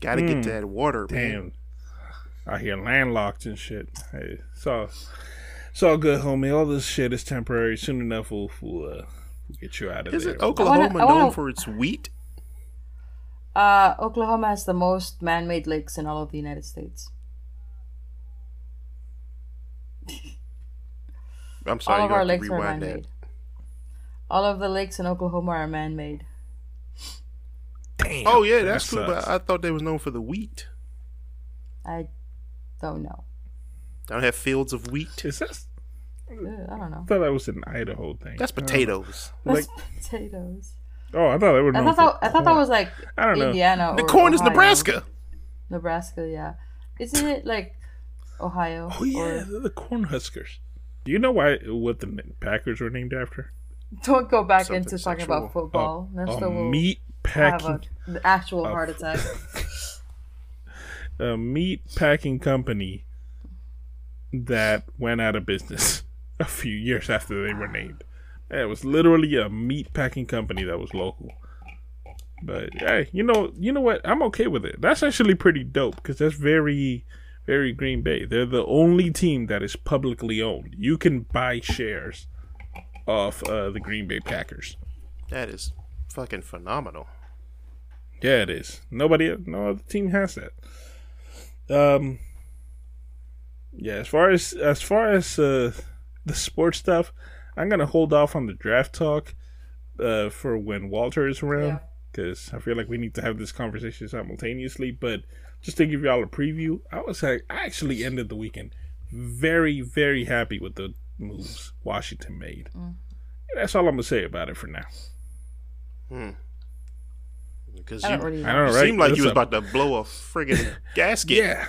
Gotta get that water, man. I hear landlocked and shit. Hey, so it's all good, homie. All this shit is temporary. Soon enough, we'll, we'll, uh, we'll get you out of Isn't there. Oklahoma I wanna- known for its wheat? Uh, Oklahoma has the most man-made lakes in all of the United States. I'm sorry, all of you our have lakes are man-made. All of the lakes in Oklahoma are man-made. Damn. Oh yeah, that's That cool. But. I thought they was known for the wheat. I don't know. They don't have fields of wheat. Is that? I don't know. I thought that was an Idaho thing. That's potatoes. That's potatoes. Oh, I thought they were. I thought that I thought that was like I don't know. Indiana. The or corn is Ohio. Nebraska. Nebraska, yeah. Isn't it like Ohio? Oh yeah, Or, they're the Cornhuskers. Do you know why what the Packers were named after? don't go back Something into talking sexual. about football. a Nesta will meat have a, the actual heart attack. a meat packing company that went out of business a few years after they were named. It was literally a meat packing company that was local. But hey, you know, you know what? I'm okay with it. That's actually pretty dope because that's very, very Green Bay. They're the only team that is publicly owned. You can buy shares of uh, the Green Bay Packers. That is fucking phenomenal. Yeah, it is. Nobody, no other team has that. Um, yeah. As far as as far as uh, the sports stuff, I'm gonna hold off on the draft talk uh, for when Walter is around Yeah. because I feel like we need to have this conversation simultaneously. But just to give y'all a preview, I was I actually ended the weekend very very happy with the moves Washington made. That's all I'm gonna say about it for now. Hmm. Because I you don't really I know. know, right? seemed like That's you was a- about to blow a friggin' gasket. Yeah.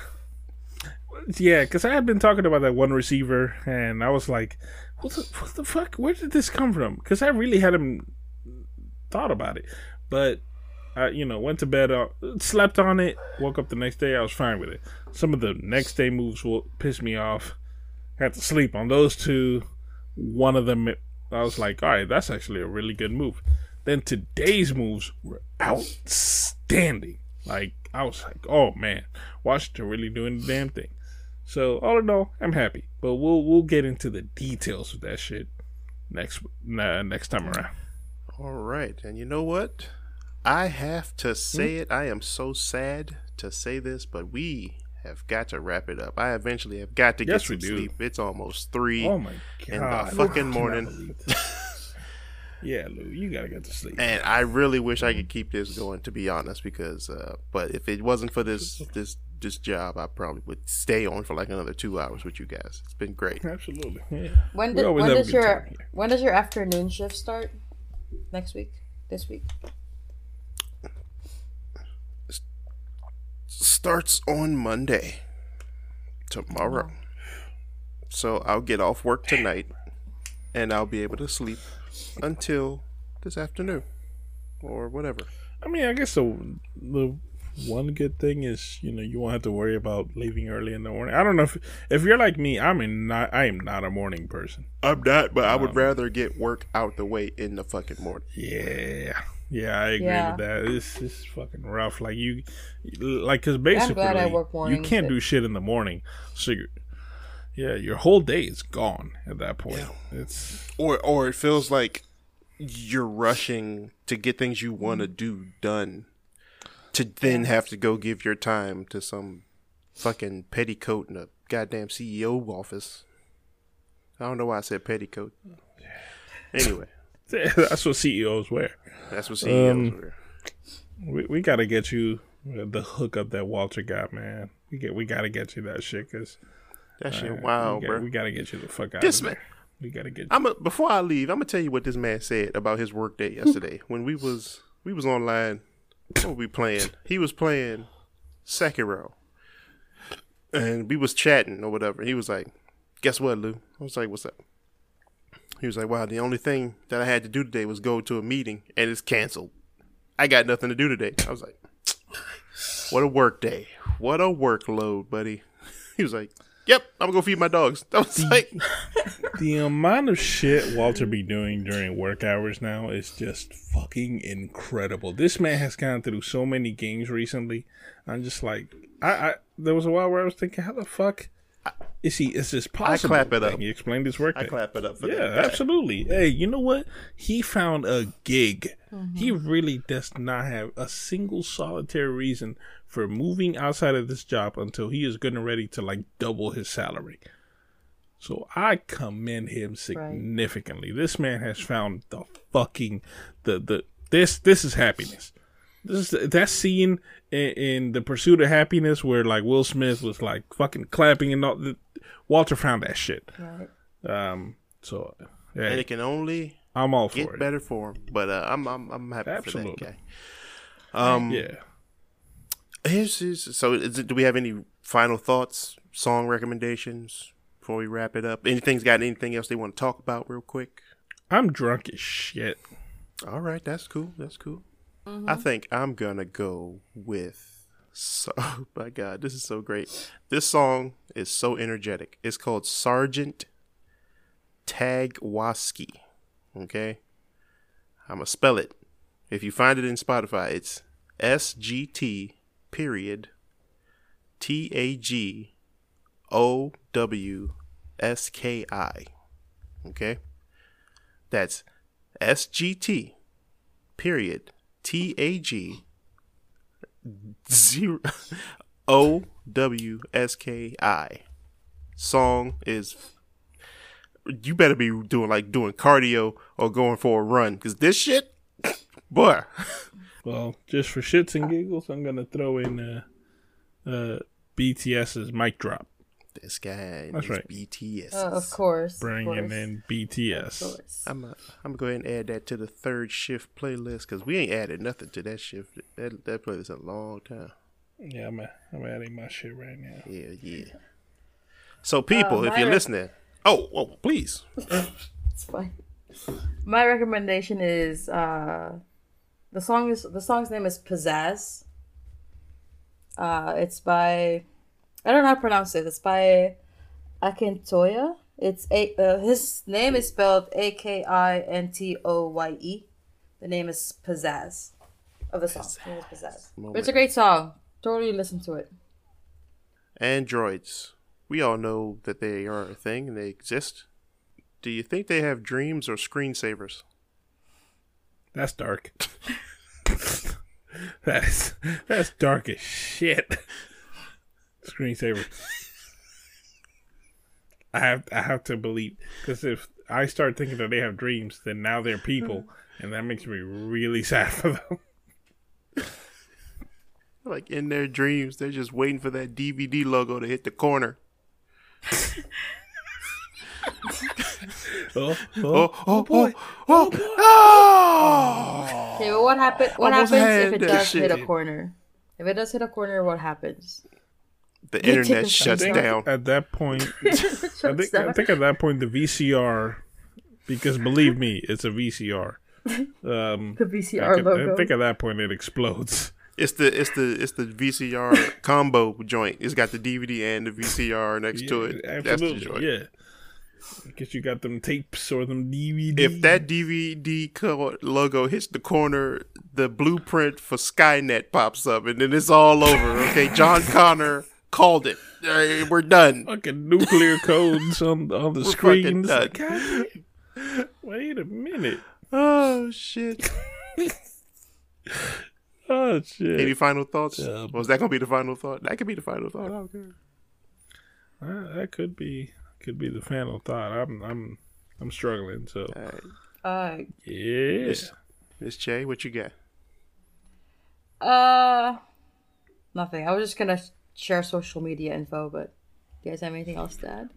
Yeah, because I had been talking about that one receiver, and I was like, what the, what the fuck? Where did this come from? Because I really hadn't thought about it. But, I, you know, went to bed, uh, slept on it, woke up the next day, I was fine with it. Some of the next day moves will piss me off. Had to sleep on those two. One of them, I was like, all right, that's actually a really good move. Then today's moves were outstanding. Like, I was like, oh man, Washington really doing the damn thing. So all in all, I'm happy. But we'll we'll get into the details of that shit next uh, next time around. All right, and you know what? I have to Hmm? say it. I am so sad to say this, but we have got to wrap it up. I eventually have got to Yes, get we some sleep. It's almost three. Oh my In the fucking morning. yeah, Lou, you gotta get to sleep. and I really wish I could keep this going, to be honest. Because, uh, but if it wasn't for this this this job, I probably would stay on for like another two hours with you guys. It's been great. Absolutely. Yeah. When, We do, always when does your when does your afternoon shift start? Next week? This week? Starts on Monday, tomorrow. Oh. So I'll get off work tonight, and I'll be able to sleep until this afternoon, or whatever. I mean, I guess the the one good thing is you know you won't have to worry about leaving early in the morning. I don't know if if you're like me, I'm in not I am not a morning person. I'm not, but I would um, rather get work out the way in the fucking morning. Yeah, yeah, I agree Yeah. with that. It's it's fucking rough. Like you, like because basically glad I work you can't but- do shit in the morning, so you yeah, your whole day is gone at that point. It's Or or it feels like you're rushing to get things you want to do done, to then have to go give your time to some fucking petticoat in a goddamn CEO office. I don't know why I said petticoat. Anyway, that's what CEOs wear. that's what CEOs Um, were. We we gotta get you uh, the hookup that Walter got, man. We get we gotta get you that shit because That shit wow, we, got, bro. we gotta get you the fuck out This of man- there. We gotta get you. I'm a, before I leave, I'm gonna tell you what this man said about his work day yesterday. when we was we was online, what were we playing? He was playing Sekiro, and we was chatting or whatever. He was like, "Guess what, Lou?" I was like, "What's up?" He was like, "Wow, the only thing that I had to do today was go to a meeting, and it's canceled. I got nothing to do today." I was like, "What a work day! What a workload, buddy." He was like, "Yep, I'm gonna go feed my dogs." That was like. the amount of shit Walter be doing during work hours now is just fucking incredible. This man has gone through so many games recently. I'm just like, I, I there was a while where I was thinking, how the fuck is he? Is this possible? I clap it up. And He explained his work. I clap it up for Yeah, that. absolutely. Hey, you know what? He found a gig. Mm-hmm. He really does not have a single solitary reason for moving outside of this job until he is good and ready to like double his salary. So I commend him significantly. This man has found the fucking the the this this is happiness. This is that scene in, in the pursuit of happiness where like Will Smith was like fucking clapping and all. The, Walter found that shit. Right. Um. So yeah, and it can only I'm all for get it. better for him. But uh, I'm I'm I'm happy Absolutely. for that guy. Um, Yeah. here's, here's, so is it, do we have any final thoughts, song recommendations before we wrap it up? Anything's got anything else they want to talk about real quick? I'm drunk as shit. All right, that's cool. That's cool. I mm-hmm. think I'm gonna go with. So, oh my God, this is so great. This song is so energetic. It's called Sergeant Tagowski. Okay, I'm gonna spell it. If you find it in Spotify, it's S G T period T A G O W S K I. Okay, that's S G T period T A G zero O W S K I. Song is you better be doing like doing cardio or going for a run because this shit, boy. Well, just for shits and giggles, I'm gonna throw in uh, uh, BTS's mic drop, This guy, That's is right. BTS. Uh, of course. of bringing course, in Of BTS. course. I'm a, I'm gonna go ahead and add that to the third shift playlist because we ain't added nothing to that shift. That that playlist a long time. Yeah, I'm, I'm adding my shit right now. Yeah, yeah. So people, if you're re- listening, oh, oh, please. It's fine. My recommendation is uh the song is the song's name is Pizzazz. Uh it's by I don't know how to pronounce it. It's by Akintoye. It's a uh, his name is spelled A K I N T O Y E. The name is Pizzazz of the song. The name is Pizzazz. But it's a great song. Totally listen to it. Androids. We all know that they are a thing and they exist. Do you think they have dreams or screensavers? That's dark. that is that's dark as shit. Screensaver. I have I have to believe because if I start thinking that they have dreams, then now they're people, hmm. and that makes me really sad for them. Like in their dreams, they're just waiting for that DVD logo to hit the corner. Oh, oh, oh, Oh, oh, boy. Oh, oh, oh Okay, but what happen? What Almost happens if it that does hit a corner? If it does hit a corner, what happens? The They internet take shuts think down. at that point, I think, I think at that point the VCR, because believe me, it's a VCR. Um, The I, VCR could- logo. I think at that point it explodes. It's the it's the it's the VCR combo joint. It's got the DVD and the VCR next to it. That's the absolutely, joint. yeah. Because you got them tapes or them DVD. If that DVD co- logo hits the corner, the blueprint for Skynet pops up, and then it's all over. Okay, John Connor called it. Hey, we're done. fucking nuclear codes on on the We're screens. fucking Like, Wait a minute. Oh shit! Oh shit. Any final thoughts? Yeah. Was that gonna be the final thought? That could be the final thought. I. Uh, that could be could be the final thought. I'm I'm I'm struggling. So All right. Uh, yeah. Miss, Miss Che, what you got? uh, nothing. I was just gonna share social media info, but you guys have anything else to add?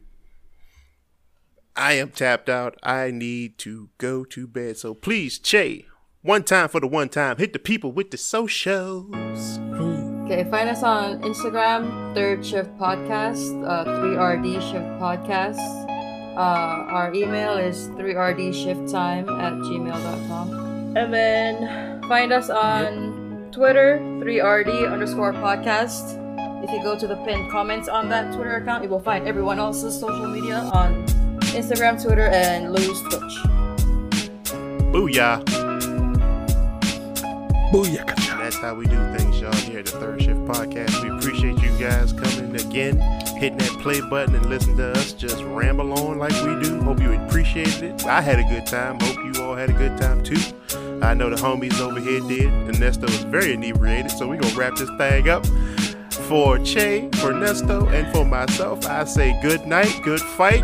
I am tapped out. I need to go to bed. So please, Che, one time for the one time, hit the people with the socials. Okay, find us on Instagram, Third Shift Podcast, uh, 3RD Shift Podcast. Uh, our email is 3rdshifttime at gmail.com. And then find us on Twitter, 3RD underscore podcast. If you go to the pinned comments on that Twitter account, you will find everyone else's social media on Instagram, Twitter, and Lou's Twitch. Booyah. Booyah. And that's how we do things, y'all, here at the Third Shift Podcast. We appreciate you guys coming again, hitting that play button and listening to us just ramble on like we do. Hope you appreciated it. I had a good time. Hope you all had a good time too. I know the homies over here did. Ernesto was very inebriated, so we're going to wrap this thing up. For Che, for Nesto, and for myself, I say good night, good fight,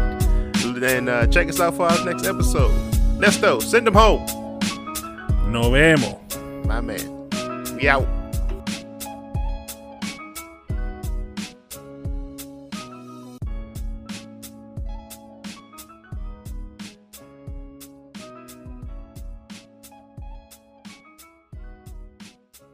and uh, check us out for our next episode. Nesto, send them home. Nos vemos. My man. We out.